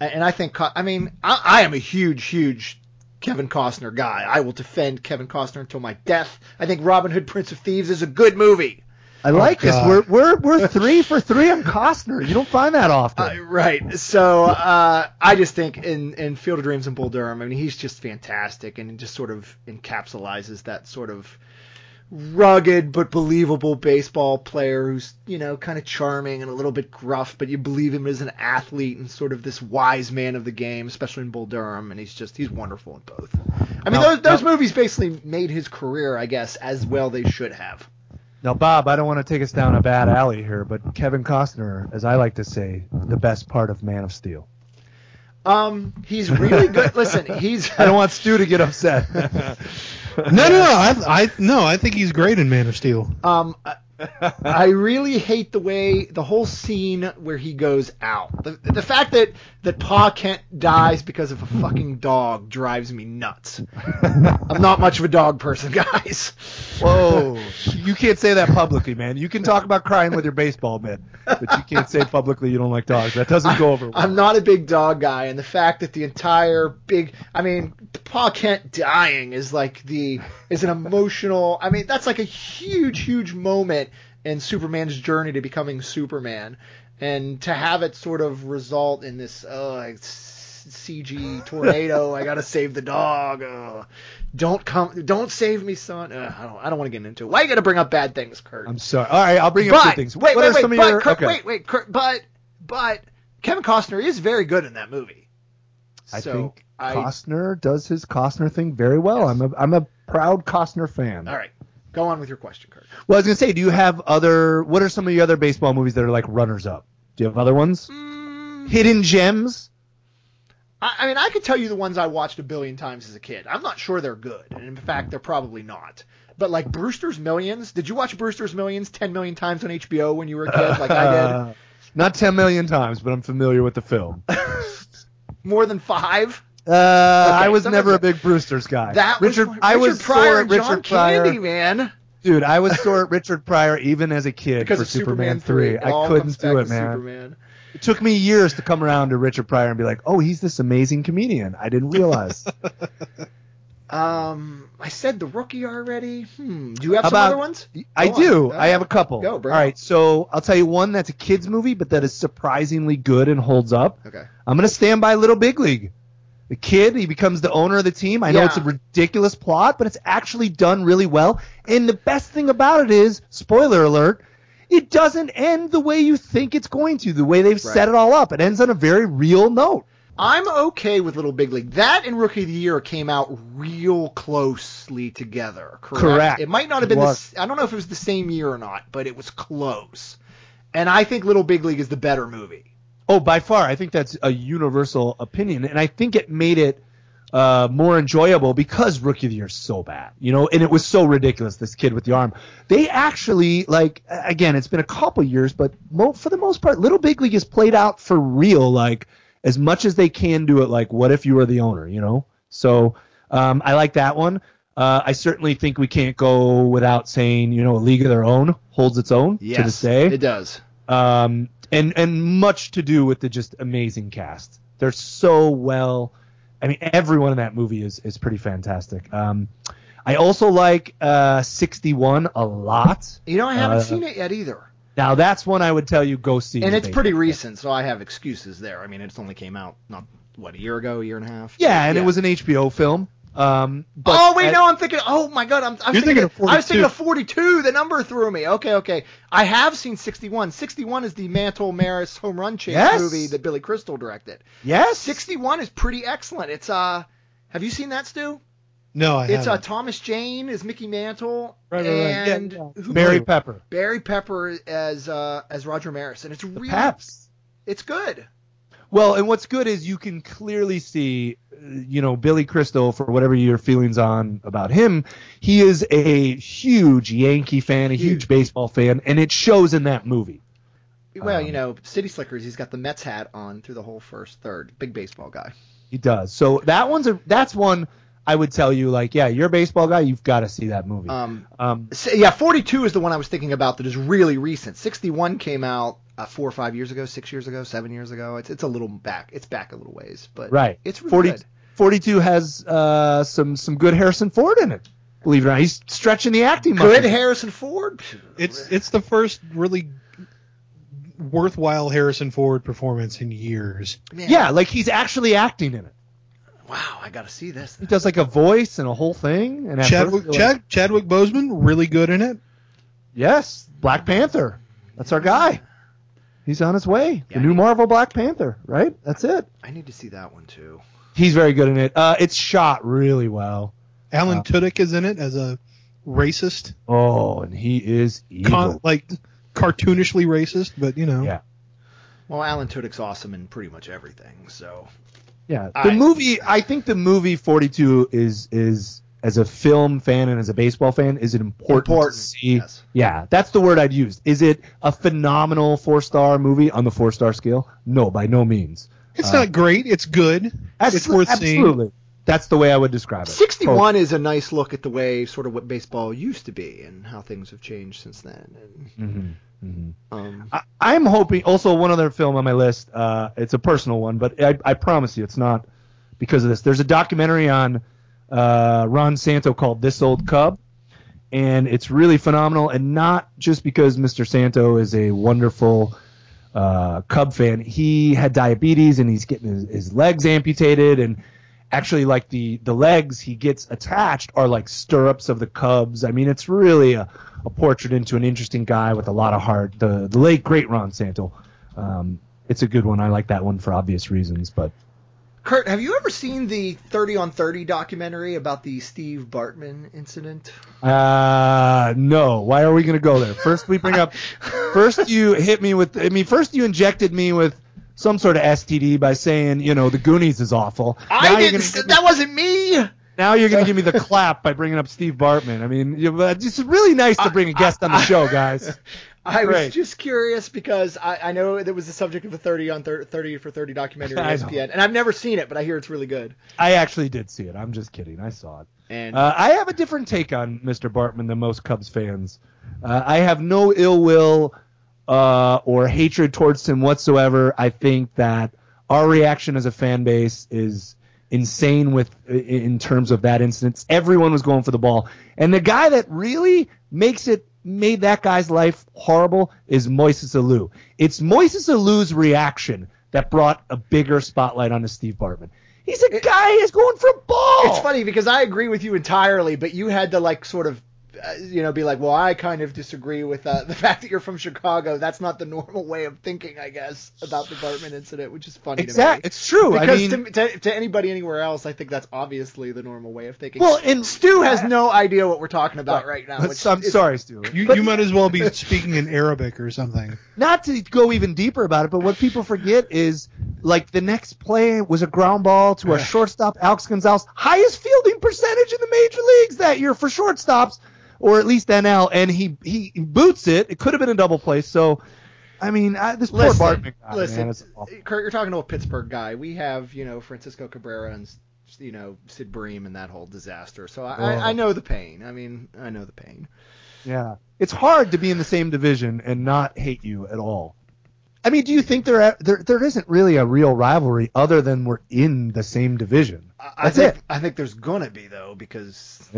And I think, I mean, I, I am a huge, huge Kevin Costner guy. I will defend Kevin Costner until my death. I think Robin Hood, Prince of Thieves is a good movie. i like this we're, we're we're three for three on costner you don't find that often Uh, right. So uh, I just think in, in Field of Dreams and Bull Durham, I mean, he's just fantastic and just sort of encapsulizes that sort of rugged but believable baseball player who's, you know, kind of charming and a little bit gruff, but you believe him as an athlete and sort of this wise man of the game, especially in Bull Durham. And he's just, he's wonderful in both. I mean, Now- those, those now- movies basically made his career, I guess, as well they should have. Now, Bob, I don't want to take us down a bad alley here, but Kevin Costner, as I like to say, the best part of Man of Steel. Um, he's really good. Listen, he's. I don't want Stu to get upset. no, no, no. I, I, no. I think he's great in Man of Steel. Um, I, really hate the way the whole scene where he goes out. The, the fact that that Pa Kent dies because of a fucking dog drives me nuts. I'm not much of a dog person, guys. Whoa! You can't say that publicly, man. You can talk about crying with your baseball mitt, but you can't say publicly you don't like dogs. That doesn't go over well. I'm not a big dog guy, and the fact that the entire big, I mean, Pa Kent dying is like the is an emotional. I mean, that's like a huge, huge moment in Superman's journey to becoming Superman, and to have it sort of result in this uh, CG tornado. I gotta save the dog. Uh, don't come. Don't save me, son. Uh, I don't. I don't want to get into it. Why you gotta bring up bad things, Kurt? I'm sorry. All right, I'll bring up but good things. wait, what wait, wait, but your? Kurt, okay. wait, wait, Kurt, but but Kevin Costner is very good in that movie. I So, think I- Costner does his Costner thing very well. I'm a I'm a proud Costner fan. All right, go on with your question, Kurt. Well, I was gonna say, do you have other? What are some of your other baseball movies that are like runners up? Do you have other ones? Mm. Hidden gems. I, I mean, I could tell you the ones I watched a billion times as a kid. I'm not sure they're good, and in fact, they're probably not. But like Brewster's Millions, did you watch Brewster's Millions 10 million times on HBO when you were a kid, like I did? not 10 million times, but I'm familiar with the film. More than five. Uh, I was never a big Brewster's guy. That Richard, was I Richard was Pryor and John Richard Pryor. Candy, man. Dude, I was sore at Richard Pryor even as a kid Because for Superman, Superman 3. I couldn't do it, man. Superman. It took me years to come around to Richard Pryor and be like, oh, he's this amazing comedian. I didn't realize. Um, I said the rookie already. Hmm. Do you have How some about- other ones? I on. do. Uh, I have a couple. go, All bring right, so I'll tell you one that's a kids movie, but that is surprisingly good and holds up. Okay. I'm gonna stand by Little Big League. The kid, he becomes the owner of the team. I know Yeah. it's a ridiculous plot, but it's actually done really well. And the best thing about it is, spoiler alert, it doesn't end the way you think it's going to, the way they've Right. set it all up. It ends on a very real note. I'm okay with Little Big League. That and Rookie of the Year came out real closely together. Correct. Correct. It might not have been. The, I don't know if it was the same year or not, but it was close. And I think Little Big League is the better movie. Oh, by far, I think that's a universal opinion, and I think it made it uh, more enjoyable because Rookie of the Year is so bad, you know, and it was so ridiculous. This kid with the arm, they actually like again, it's been a couple years, but mo- for the most part, Little Big League is played out for real, like as much as they can do it. Like, what if you were the owner, you know? So um, I like that one. Uh, I certainly think we can't go without saying, you know, a league of their own holds its own yes, to this day it does. um, and and much to do with the just amazing cast. They're so well. I mean, everyone in that movie is is pretty fantastic. Um, I also like uh, 61 a lot. You know, I haven't Uh, seen it yet either. Now that's one I would tell you go see. And it's pretty recent, so I have excuses there. I mean, it's only came out not what a year ago, a year and a half. Yeah, and it was an HBO film. Um, but oh wait, at- no, I'm thinking. Oh my god, I'm. I was You're thinking of I was thinking 42. of 42. The number threw me. Okay, okay. I have seen 61. 61 is the Mantle Maris home run chase Yes. movie that Billy Crystal directed. yes, 61 is pretty excellent. It's uh, have you seen that, Stu? No, I It's uh, haven't. Thomas Jane is Mickey Mantle Right, right, right. And yeah. who- Barry Pepper, Barry Pepper as uh as Roger Maris, and it's the really Paps. it's good. Well, and what's good is you can clearly see, uh, you know, Billy Crystal for whatever your feelings on about him. He is a huge Yankee fan, a huge, Huge. baseball fan, and it shows in that movie. Well, Um, you know, City Slickers. He's got the Mets hat on through the whole first third. Big baseball guy. He does. So that one's a that's one I would tell you like, yeah, you're a baseball guy, you've got to see that movie. Um, Um, So, yeah, 42 is the one I was thinking about that is really recent. 61 came out uh, four or five years ago, six years ago, seven years ago. It's it's a little back. It's back a little ways, but right. it's really 40, good. 42 has uh, some some good Harrison Ford in it. Believe it or not, he's stretching the acting. Good muscle. Harrison Ford. It's it's the first really worthwhile Harrison Ford performance in years. Man, Yeah, like he's actually acting in it. Wow, I got to see this. He does like a voice and a whole thing. And at Chadwick first you're like, Chad, Chadwick Boseman really good in it. yes, Black Panther. That's our guy. He's on his way. Yeah, the new he- Marvel Black Panther, right? That's it. I need to see that one too. He's very good in it. Uh, it's shot really well. Alan Wow. Tudyk is in it as a racist, Oh, and he is evil. con- like cartoonishly racist, but you know. Yeah. Well, Alan Tudyk's awesome in pretty much everything. So yeah, I- the movie. I think the movie Forty Two is is as a film fan and as a baseball fan is it important, Important, to see. yes. Yeah, that's the word I'd use. Is it a phenomenal four star movie on the four star scale? No, by no means. It's Uh, not great. It's good. it's worth seeing. absolutely. That's the way I would describe it. 61 is a nice look at the way sort of what baseball used to be and how things have changed since then. And, hmm hmm um, I, I'm hoping also one other film on my list. Uh, it's a personal one, but I, I promise you, it's not because of this. There's a documentary on uh, Ron Santo called "This Old Cub," and it's really phenomenal. And not just because Mr. Santo is a wonderful uh, Cub fan. He had diabetes, and he's getting his, his legs amputated, and actually, like the the legs he gets attached are like stirrups of the Cubs. I mean, it's really a, a portrait into an interesting guy with a lot of heart. The the late great Ron Santo. Um, it's a good one. I like that one for obvious reasons, but Kurt, have you ever seen the 30 on 30 documentary about the Steve Bartman incident? uh, no. Why are we gonna go there? First, we bring up. First, you hit me with. I mean, first you injected me with some sort of STD by saying, you know, the Goonies is awful. I you're didn't. gonna That wasn't me. Now you're going to give me the clap by bringing up Steve Bartman. I mean, it's really nice to bring a guest on the show, guys. I was just curious because I, I know that was the subject of a 30 on thir- 30 for 30 documentary on ESPN, and I've never seen it, but I hear it's really good. I actually did see it. I'm just kidding. I saw it. And Uh, I have a different take on Mr. Bartman than most Cubs fans. Uh, I have no ill will uh, or hatred towards him whatsoever. I think that our reaction as a fan base is insane with in terms of that instance. Everyone was going for the ball, and the guy that really makes it made that guy's life horrible is Moises Alou. It's Moises Alou's reaction that brought a bigger spotlight onto Steve Bartman. He's a guy who's going for a ball. it's funny because I agree with you entirely, but you had to like sort of, you know, be like, well, I kind of disagree with uh, the fact that you're from Chicago. That's not the normal way of thinking, I guess, about the Bartman incident, which is funny to Exactly. me. It's true. Because I mean, to, to, to anybody anywhere else, I think that's obviously the normal way of thinking. Well, and- Stu has no idea what we're talking about right now. Which I'm is- sorry, Stu. You, But you might as well be speaking in Arabic or something. not to go even deeper about it, but what people forget is like the next play was a ground ball to a shortstop, Alex Gonzalez, highest fielding percentage in the major leagues that year for shortstops, or at least NL, and he he boots it. It could have been a double play. So, I mean, I, this poor Bartman guy, listen, man. Uh, Kurt, you're talking to a Pittsburgh guy. We have, you know, Francisco Cabrera and, you know, Sid Bream and that whole disaster. So I. I, I know the pain. I mean, I know the pain. Yeah, it's hard to be in the same division and not hate you at all. I mean, do you think there there there isn't really a real rivalry other than we're in the same division? I, I That's think, it. I think there's gonna be though because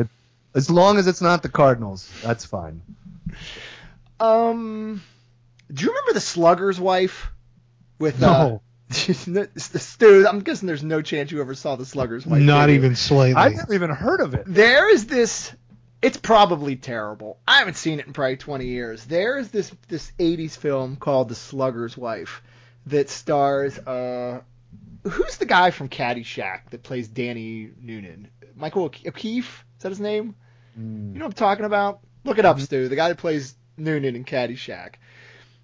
As long as it's not the Cardinals, that's fine. um, do you remember the Slugger's wife with uh, No, Stu? I'm guessing there's no chance you ever saw the Slugger's wife. Not did even slightly. I've never even heard of it. There is this. It's probably terrible. I haven't seen it in probably 20 years. There is this this 80s film called The Slugger's Wife that stars uh who's the guy from Caddyshack that plays Danny Noonan? Michael O'Ke- O'Keefe? Is that his name? You know what I'm talking about? Look it up, Stu. The guy that plays Noonan in Caddyshack.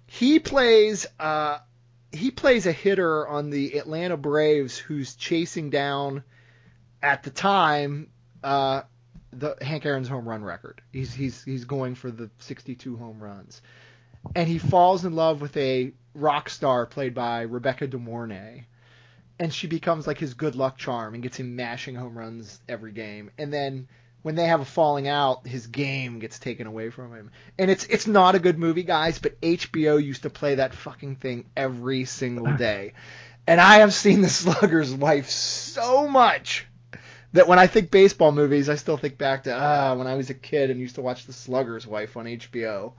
He plays uh he plays a hitter on the Atlanta Braves who's chasing down at the time uh the Hank Aaron's home run record. He's he's he's going for the 62 home runs. And he falls in love with a rock star played by Rebecca De Mornay. And she becomes like his good luck charm and gets him mashing home runs every game. And then when they have a falling out, his game gets taken away from him. And it's it's not a good movie, guys, but HBO used to play that fucking thing every single day. And I have seen the Slugger's wife so much that when I think baseball movies, I still think back to ah when I was a kid and used to watch the Slugger's wife on HBO.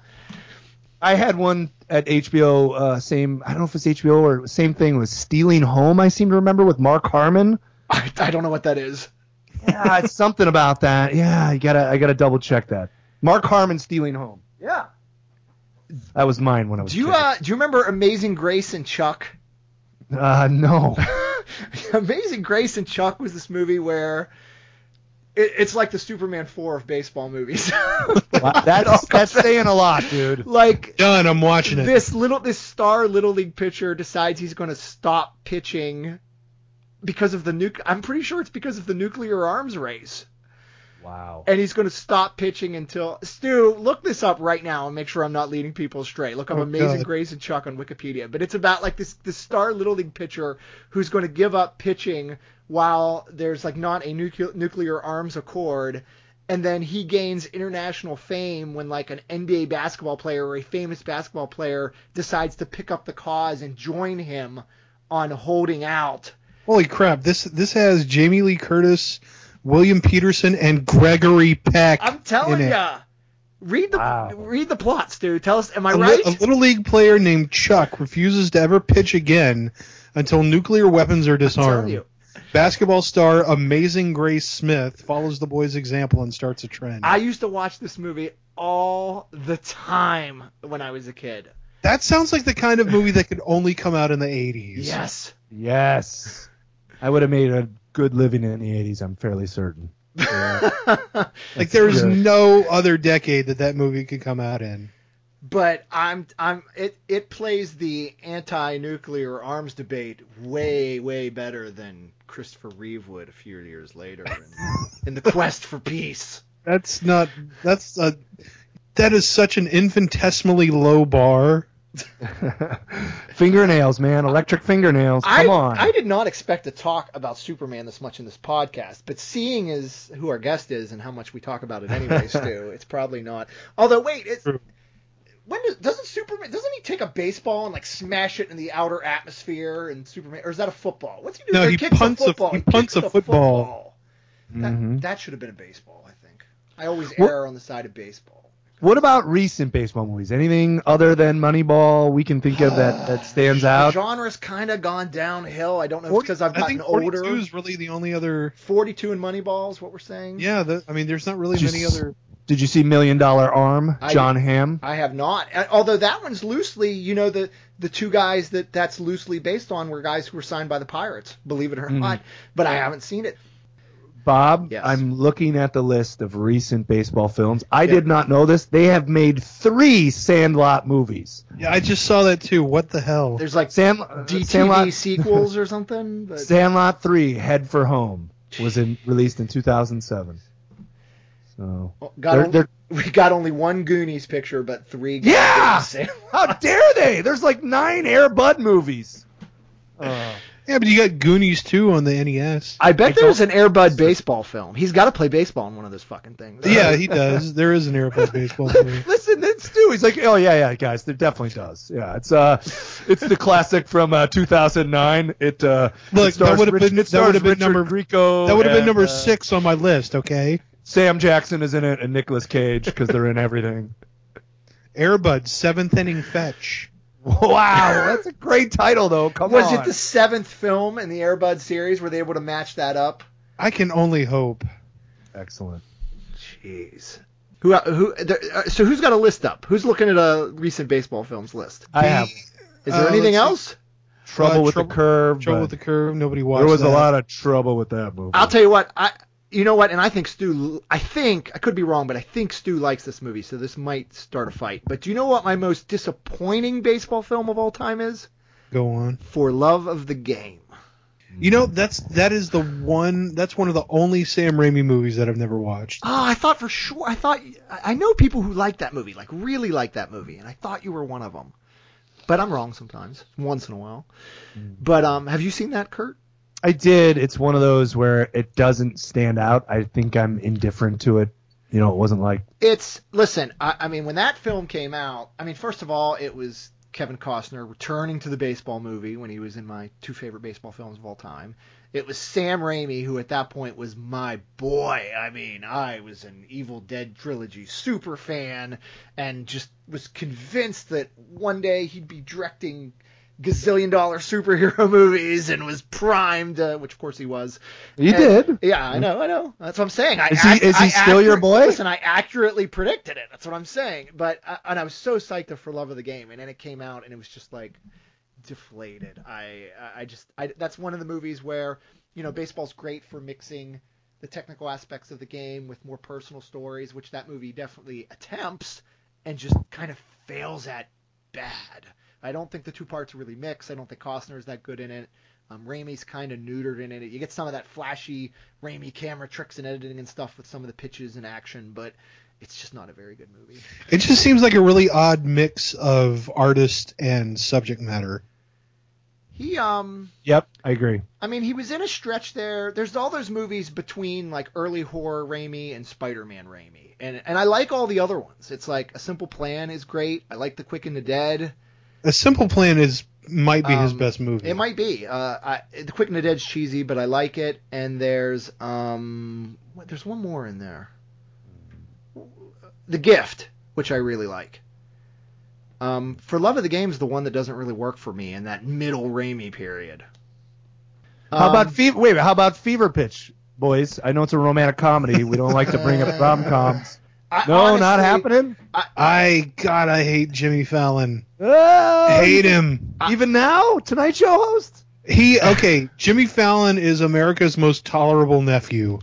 I had one at HBO. Uh, same. I don't know if it's HBO or same thing was Stealing Home. I seem to remember with Mark Harmon. I, I don't know what that is. Yeah, it's something about that. Yeah, I gotta I gotta double check that. Mark Harmon Stealing Home. Yeah, that was mine when I was. Do you a uh do you remember Amazing Grace and Chuck? Uh, no. Amazing Grace and Chuck was this movie where it, it's like the Superman 4 of baseball movies. Wow, that's that's saying a lot, dude. like Done. I'm watching it. this little this star little league pitcher decides he's going to stop pitching because of the nuke I'm pretty sure it's because of the nuclear arms race. Wow. And he's going to stop pitching until Stu, look this up right now and make sure I'm not leading people astray. Look up Oh, Amazing God. Grace and Chuck on Wikipedia. But it's about like this this star little league pitcher who's going to give up pitching while there's like not a nuclear nuclear arms accord. And then he gains international fame when like an NBA basketball player or a famous basketball player decides to pick up the cause and join him on holding out. Holy crap! This this has Jamie Lee Curtis, William Petersen, and Gregory Peck. I'm telling in it. ya. Read the Wow. read the plots, dude. Tell us, am I A, li- right? a little league player named Chuck refuses to ever pitch again until nuclear weapons are telling disarmed. you. Basketball star Amazing Grace Smith follows the boy's example and starts a trend. I used to watch this movie all the time when I was a kid. that sounds like the kind of movie that could only come out in the 80s. Yes. Yes. I would have made a good living in the '80s. I'm fairly certain. Like there is good. no other decade that that movie could come out in. but I'm I'm it it plays the anti-nuclear arms debate way way better than Christopher Reeve would a few years later in, in the quest for peace. That's not. That's a. That is such an infinitesimally low bar. fingernails, man, electric fingernails. Come I, on. I did not expect to talk about Superman this much in this podcast, but seeing as who our guest is and how much we talk about it anyways, Stu, it's probably not. Although, wait, it's True. when does, doesn't Superman doesn't he take a baseball and like smash it in the outer atmosphere and Superman or is that a football? What's he do? No, Or he kicks punts a- a football. he punts a the football. That, Mhm. that should have been a baseball, I think. I always err on the side of baseball. What about recent baseball movies? Anything other than Moneyball we can think of that, that stands out? The genre's kind of gone downhill. I don't know if it's because I've I gotten think 42 older. is really the only other. 42 and Moneyball is what we're saying. Yeah, the, I mean, there's not really many other. Did you see Million Dollar Arm, I- Jon Hamm? I have not. Although that one's loosely, you know, the the two guys that that's loosely based on were guys who were signed by the Pirates, believe it or Mhm. not. But I haven't seen it. Bob, Yes. I'm looking at the list of recent baseball films. I Yeah. did not know this. They have made three Sandlot movies. Yeah, I just saw that too. What the hell? There's like Sand, DTV Sandlot, sequels or something. But Sandlot 3, Head for Home, was in, released in 2007. So, Well, got they're- on- they're- we got only one Goonies picture, but three. Yeah! how dare they? There's like nine Air Bud movies. Uh, Yeah, but you got Goonies too on the NES. I bet I there's an Airbud baseball film. He's got to play baseball in one of those fucking things. Yeah, he does. There is an Airbud baseball movie. Listen, it's Stu. He's like, oh yeah, yeah, guys, there definitely does. Yeah, it's uh, it's the classic from uh, 2009. It uh, Look, it that would have been it that would have been number Grieco that would have been number uh, six on my list. Okay, Sam Jackson is in it and Nicolas Cage because they're in everything. Airbud seventh inning fetch. Wow, that's a great title though. Come Was on. it the seventh film in the Airbud series? Were they able to match that up? I can only hope. Excellent. Jeez. Who? Who? uh, So who's got a list up? Who's looking at a recent baseball films list? I have Is there Uh, anything else? trouble Uh, with Trouble- the curve. Trouble with the curve. Nobody watched. there was that. a lot of trouble with that movie. I'll tell you what. I. You know what? And I think Stu. I think I could be wrong, but I think Stu likes this movie, so this might start a fight. But do you know what my most disappointing baseball film of all time is? Go on. For Love of the Game. You know that's that is the one. That's one of the only Sam Raimi movies that I've never watched. Oh, I thought for sure. I thought I I know people who like that movie, like really like that movie, and I thought you were one of them. But I'm wrong sometimes, once in a while. But um, have you seen that, Kurt? I did. It's one of those where it doesn't stand out. I think I'm indifferent to it. You know, it wasn't like It's listen. I, I mean, when that film came out, I mean, first of all, it was Kevin Costner returning to the baseball movie when he was in my two favorite baseball films of all time. It was Sam Raimi, who at that point was my boy. I mean, I was an Evil Dead trilogy super fan, and just was convinced that one day he'd be directing gazillion dollar superhero movies, and was primed, uh, which of course he was. He And- did. Yeah, I know, I know. That's what I'm saying. I, Is he- is he I still your boy? Listen, I accurately predicted it. That's what I'm saying. But uh, and I was so psyched for love of the game, and then it came out, and it was just like deflated. I I just I, that's one of the movies where you know baseball's great for mixing the technical aspects of the game with more personal stories, which that movie definitely attempts, and just kind of fails at bad. I don't think the two parts really mix. I don't think Costner is that good in it. Um, Raimi's kind of neutered in it. You get some of that flashy Raimi camera tricks and editing and stuff with some of the pitches and action, but it's just not a very good movie. It just seems like a really odd mix of artist and subject matter. He um Yep, I agree. I mean, he was in a stretch there. There's all those movies between like early horror Raimi and Spider-Man Raimi, and and I like all the other ones. It's like A Simple Plan is great. I like The Quick and the Dead. A Simple Plan is might be his Um, best movie. It might be. Uh, I, The Quick and the Dead's cheesy, but I like it. And there's um, what, there's one more in there. The Gift, which I really like. Um, for Love of the Game is the one that doesn't really work for me in that middle Raimi period. How Um, about fever? Wait, how about Fever Pitch, boys? I know it's a romantic comedy. We don't like to bring up rom coms. I- No, not happening. I God, I hate Jimmy Fallon. Oh, hate him. Even now, Tonight Show host. He okay. Jimmy Fallon is America's most tolerable nephew.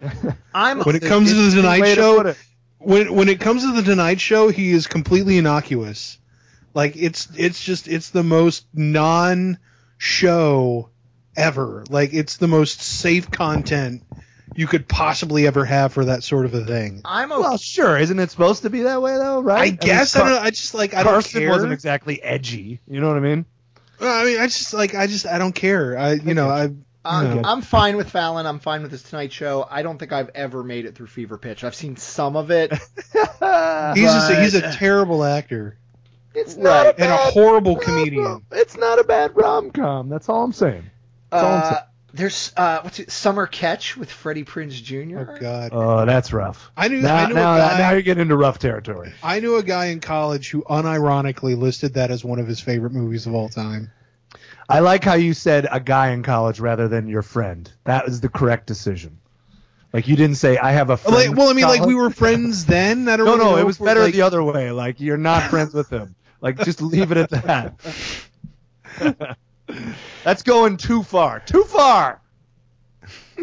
I'm When it comes to the Interesting Tonight way to Show, put it. When when it comes to the Tonight Show, he is completely innocuous. Like it's it's just it's the most non show ever. Like it's the most safe content you could possibly ever have for that sort of a thing. I'm okay. Well, sure. Isn't it supposed to be that way though? Right? I mean, guess I, Car- don't know. I just like I don't Carson care. wasn't exactly edgy. You know what I mean? I mean, I just like I just I don't care. I you know I I'm, I'm fine with Fallon. I'm fine with his Tonight Show. I don't think I've ever made it through Fever Pitch. I've seen some of it. he's just, he's a terrible actor It's Right. not a and a horrible rom- comedian. It's not a bad rom com. That's all I'm saying. That's all I'm Uh, saying. there's uh, what's it? Summer Catch with Freddie Prinze Jr. Oh God, Oh, that's rough. I knew Now, I knew now, a guy. now you're getting into rough territory. I knew a guy in college who unironically listed that as one of his favorite movies of all time. I like how you said a guy in college rather than your friend. That was the correct decision. Like you didn't say I have a friend. Like, well, I mean, like we were friends then. I don't No, really no, it was better like, the other way. Like you're not friends with him. Like just leave it at that. That's going too far. Too far.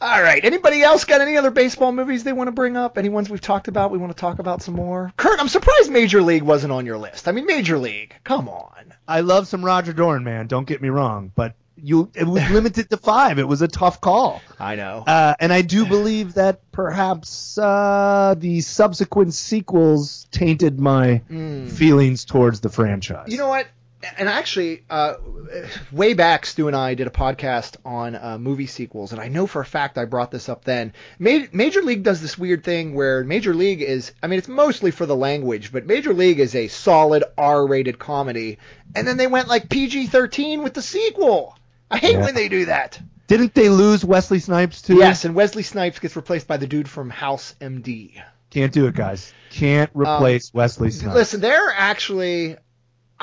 All right. Anybody else got any other baseball movies they want to bring up? Any ones we've talked about? We want to talk about some more. Kurt, I'm surprised Major League wasn't on your list. I mean, Major League. Come on. I love some Roger Dorn, man. Don't get me wrong, but you it was limited to five. It was a tough call. I know. Uh, and I do believe that perhaps uh, the subsequent sequels tainted my Mm. feelings towards the franchise. You know what? And actually, uh, way back, Stu and I did a podcast on uh, movie sequels, and I know for a fact I brought this up then. Ma- Major League does this weird thing where Major League is, I mean, it's mostly for the language, but Major League is a solid R-rated comedy, and then they went like PG-13 with the sequel. I hate Yeah. when they do that. Didn't they lose Wesley Snipes too? Yes, and Wesley Snipes gets replaced by the dude from House MD. Can't do it, guys. Can't replace Wesley Snipes. Listen, they're actually.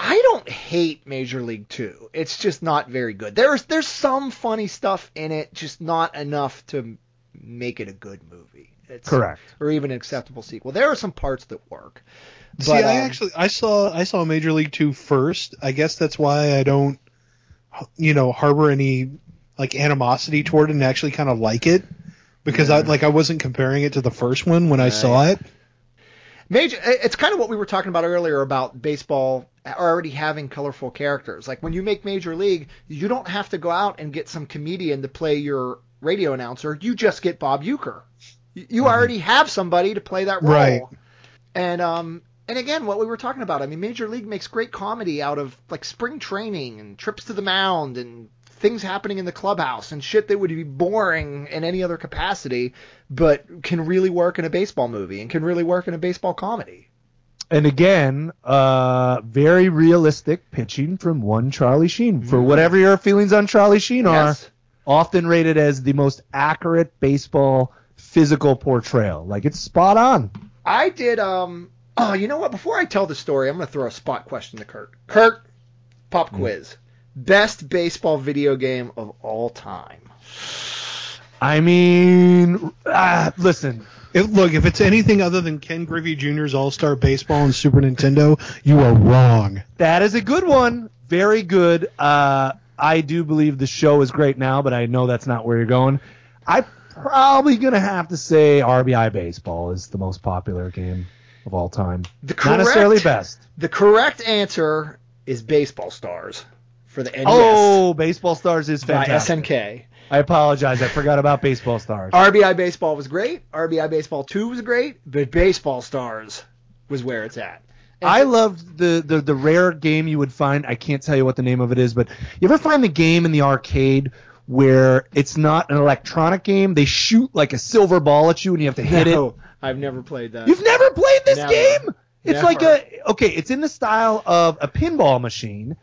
I don't hate Major League Two. It's just not very good. There's there's some funny stuff in it, just not enough to make it a good movie. It's, Correct. Or even an acceptable sequel. There are some parts that work. See, I um, actually I saw I saw Major League Two first. I guess that's why I don't, you know, harbor any like animosity toward it and actually kind of like it because I like I wasn't comparing it to the first one when I saw it. Major, it's kind of what we were talking about earlier about baseball already having colorful characters. Like when you make Major League, you don't have to go out and get some comedian to play your radio announcer. You just get Bob Uecker. You you already have somebody to play that role. Right. And um and again, what we were talking about, I mean, Major League makes great comedy out of like spring training and trips to the mound and things happening in the clubhouse and shit that would be boring in any other capacity, but can really work in a baseball movie and can really work in a baseball comedy. And again, uh, very realistic pitching from one Charlie Sheen. For whatever your feelings on Charlie Sheen Mm. Yes. are, often rated as the most accurate baseball physical portrayal. Like it's spot on. I did. Um. Oh, you know what? Before I tell the story, I'm going to throw a spot question to Kurt. Kurt, pop quiz. Best baseball video game of all time. I mean, ah, listen, It, look, if it's anything other than Ken Griffey Jr.'s All Star Baseball and Super Nintendo, you are wrong. that is a good one. Very good. Uh, I do believe the show is great now, but I know that's not where you're going. I'm probably gonna have to say RBI baseball is the most popular game of all time. The Not necessarily best. The correct answer is Baseball Stars for the NES Oh, Baseball Stars is by fantastic. SNK. I apologize. I forgot about Baseball Stars. RBI Baseball was great. RBI Baseball 2 was great, but Baseball Stars was where it's at. And I loved the, the the rare game you would find. I can't tell you what the name of it is, but you ever find the game in the arcade where it's not an electronic game? They shoot like a silver ball at you and you have to hit it. I've never played that. You've never played this Never. game? It's Never. like a okay, it's in the style of a pinball machine,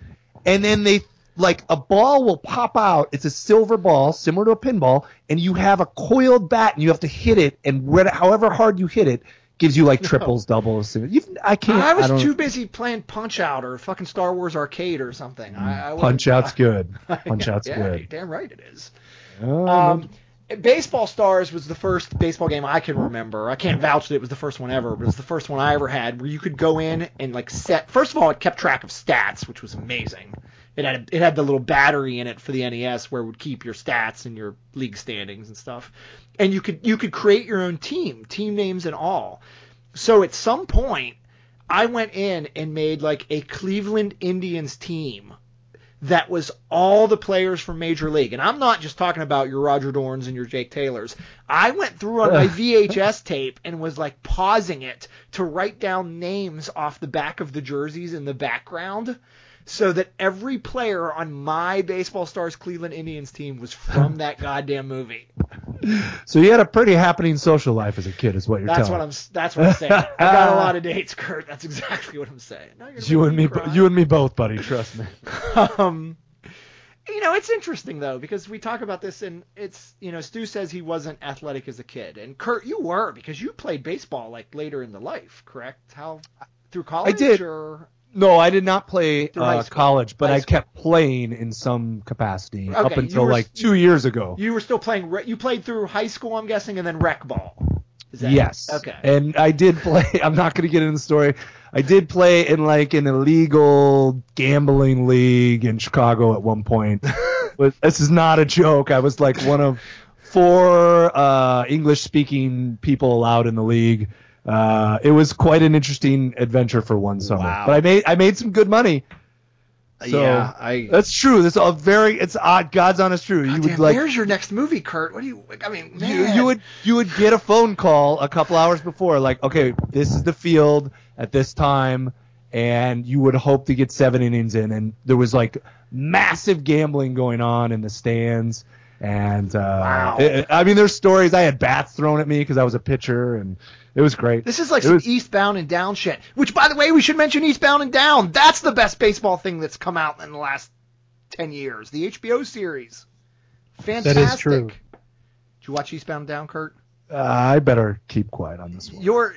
and then they like a ball will pop out. It's a silver ball, similar to a pinball, and you have a coiled bat, and you have to hit it, and where- however hard you hit it gives you like triples, doubles. You've, I can't. I was don't, too busy playing Punch Out or fucking Star Wars Arcade or something. I, I Punch Out's good. Punch Out's yeah, good. damn right it is. Oh, Um, Baseball Stars was the first baseball game I can remember. I can't vouch that it was the first one ever, but it was the first one I ever had where you could go in and like set. First of all, it kept track of stats, which was amazing. It had it had the little battery in it for the NES where it would keep your stats and your league standings and stuff. And you could you could create your own team, team names and all. So at some point, I went in and made like a Cleveland Indians team that was all the players from Major League. And I'm not just talking about your Roger Dorns and your Jake Taylors. I went through on my VHS tape and was like pausing it to write down names off the back of the jerseys in the background so that every player on my Baseball Stars Cleveland Indians team was from that goddamn movie. So you had a pretty happening social life as a kid, is what you're That's telling. what I'm. That's what I'm saying. I got a lot of dates, Kurt. That's exactly what I'm saying. No, you and me, cry. you and me both, buddy. Trust me. um, you know, it's interesting though because we talk about this, and it's you know, Stu says he wasn't athletic as a kid, and Kurt, you were because you played baseball like later in the life, correct? How through college? I did. Or No, I did not play uh, college, but I kept playing in some capacity up Okay, you until were- like two years ago. you were still playing. Re- you played through high school, I'm guessing, and then rec ball. Is that yes. Okay. And I did play. I'm not going to get into the story. I did play in like an illegal gambling league in Chicago at one point. this is not a joke. I was like one of four uh, English-speaking people allowed in the league. Uh, it was quite an interesting adventure for one summer. Wow. But I made I made some good money. So yeah, I. that's true. That's a very it's odd. God's honest truth. You God would damn, like where's your next movie, Kurt? What do you? I mean, you, you would you would get a phone call a couple hours before, like, okay, this is the field at this time, and you would hope to get seven innings in, and there was like massive gambling going on in the stands, and uh, Wow. it- I mean, there's stories. I had bats thrown at me because I was a pitcher, and it was great. This is like It some was- Eastbound and Down shit. Which, by the way, we should mention Eastbound and Down. That's the best baseball thing that's come out in the last ten years. The HBO series. Fantastic. That is true. Did you watch Eastbound and Down, Kurt? uh, I better keep quiet on this one. You're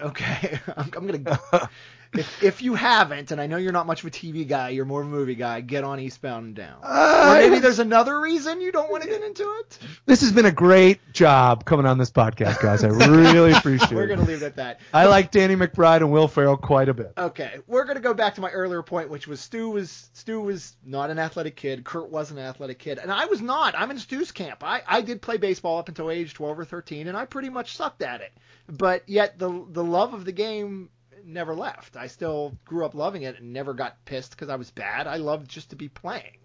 okay. I'm, I'm gonna. if, if you haven't, and I know you're not much of a TV guy, you're more of a movie guy. Get on Eastbound and Down. or uh, maybe there's another reason you don't want to get into it. this has been a great job coming on this podcast, guys. I really appreciate it. We're gonna leave it at that. I like Danny McBride and Will Ferrell quite a bit. Okay, we're gonna go back to my earlier point, which was Stu was Stu was not an athletic kid. Kurt was an athletic kid, and I was not. I'm in Stu's camp. I, I did play baseball up until age 12 or 13, and I pretty much sucked at it. But yet the the love of the game never left. I still grew up loving it and never got pissed because I was bad. I loved just to be playing,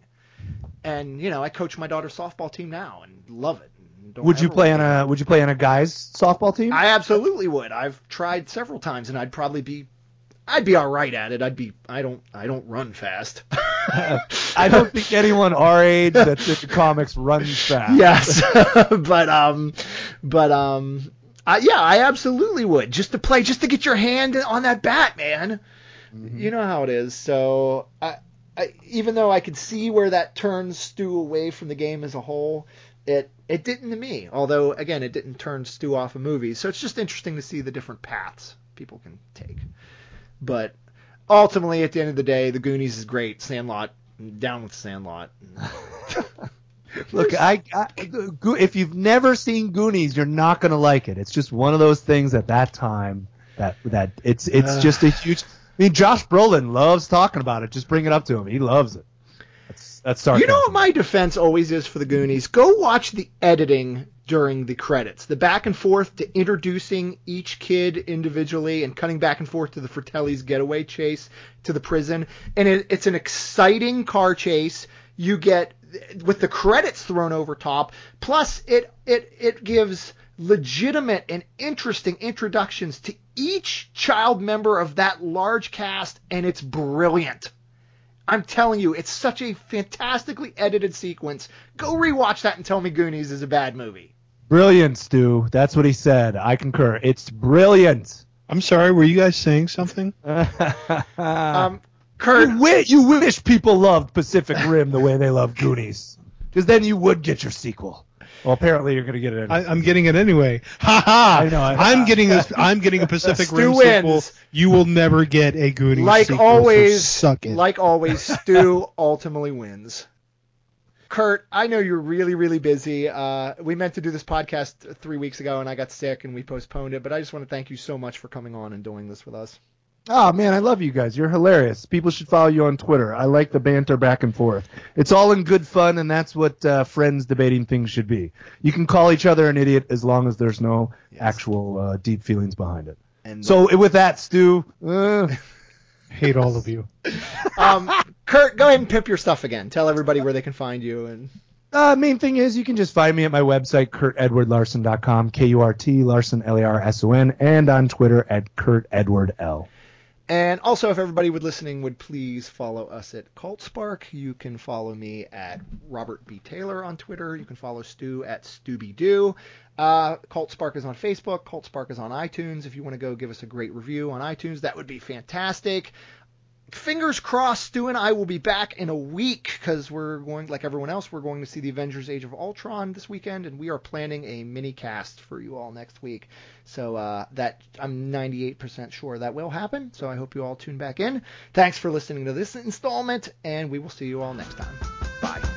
and you know I coach my daughter's softball team now and love it. and Would you play on a Would you play on a guys softball team? I absolutely would. I've tried several times, and I'd probably be, I'd be all right at it. I'd be. I don't. I don't run fast. I don't think anyone our age that's into comics runs fast. yes, but um, but um, I, yeah, I absolutely would just to play, just to get your hand on that bat, man. Mm-hmm. You know how it is. So I, I, even though I could see where that turns Stu away from the game as a whole, it it didn't to me. Although again, it didn't turn Stu off of movies. So it's just interesting to see the different paths people can take. But ultimately, at the end of the day, The Goonies is great. Sandlot, down with Sandlot. Look, I, I if you've never seen Goonies, you're not gonna like it. It's just one of those things at that time that that it's it's Ugh. just a huge. I mean, Josh Brolin loves talking about it. Just bring it up to him. He loves it. That's that's You know what my defense always is for the Goonies? Go watch the editing during the credits. The back and forth to introducing each kid individually and cutting back and forth to the Fratelli's getaway chase to the prison. And it, it's an exciting car chase. You get with the credits thrown over top. Plus it it it gives legitimate and interesting introductions to each child member of that large cast and it's brilliant. I'm telling you, it's such a fantastically edited sequence. Go rewatch that and tell me Goonies is a bad movie. Brilliant, Stu. That's what he said. I concur. It's brilliant. I'm sorry, were you guys saying something? Um, Kurt, you, wi- you wish people loved Pacific Rim the way they love Goonies, because then you would get your sequel. Well, apparently you're gonna get it. I, I'm getting it anyway. Ha ha! I know, I- I'm getting a I'm getting a Pacific Rim wins. sequel. You will never get a Goonies like sequel, so always, suck it. like always, Stu ultimately wins. Kurt, I know you're really, really busy. Uh, we meant to do this podcast three weeks ago, and I got sick, and we postponed it. But I just want to thank you so much for coming on and doing this with us. Oh man, I love you guys. You're hilarious. People should follow you on Twitter. I like the banter back and forth. It's all in good fun, and that's what uh, friends debating things should be. You can call each other an idiot as long as there's no Yes. actual uh, deep feelings behind it. And So with that, Stu, uh, Hate all of you. um, Kurt, go ahead and pimp your stuff again. Tell everybody where they can find you and Uh, main thing is you can just find me at my website, kurtedwardlarson.com, K-U-R-T, Larson, L-A-R-S-O-N, and on Twitter at kurtedwardl. And also, if everybody would listening would please follow us at Cult Spark. You can follow me at Robert B. Taylor on Twitter. You can follow Stu at StoobyDoo. Uh, Cult Spark is on Facebook. Cult Spark is on iTunes. If you want to go give us a great review on iTunes, that would be fantastic. Fingers crossed, Stu and I will be back in a week because we're going, like everyone else, we're going to see the Avengers Age of Ultron this weekend, and we are planning a mini cast for you all next week. So uh, that I'm 98% sure that will happen. So I hope you all tune back in. Thanks for listening to this installment, and we will see you all next time.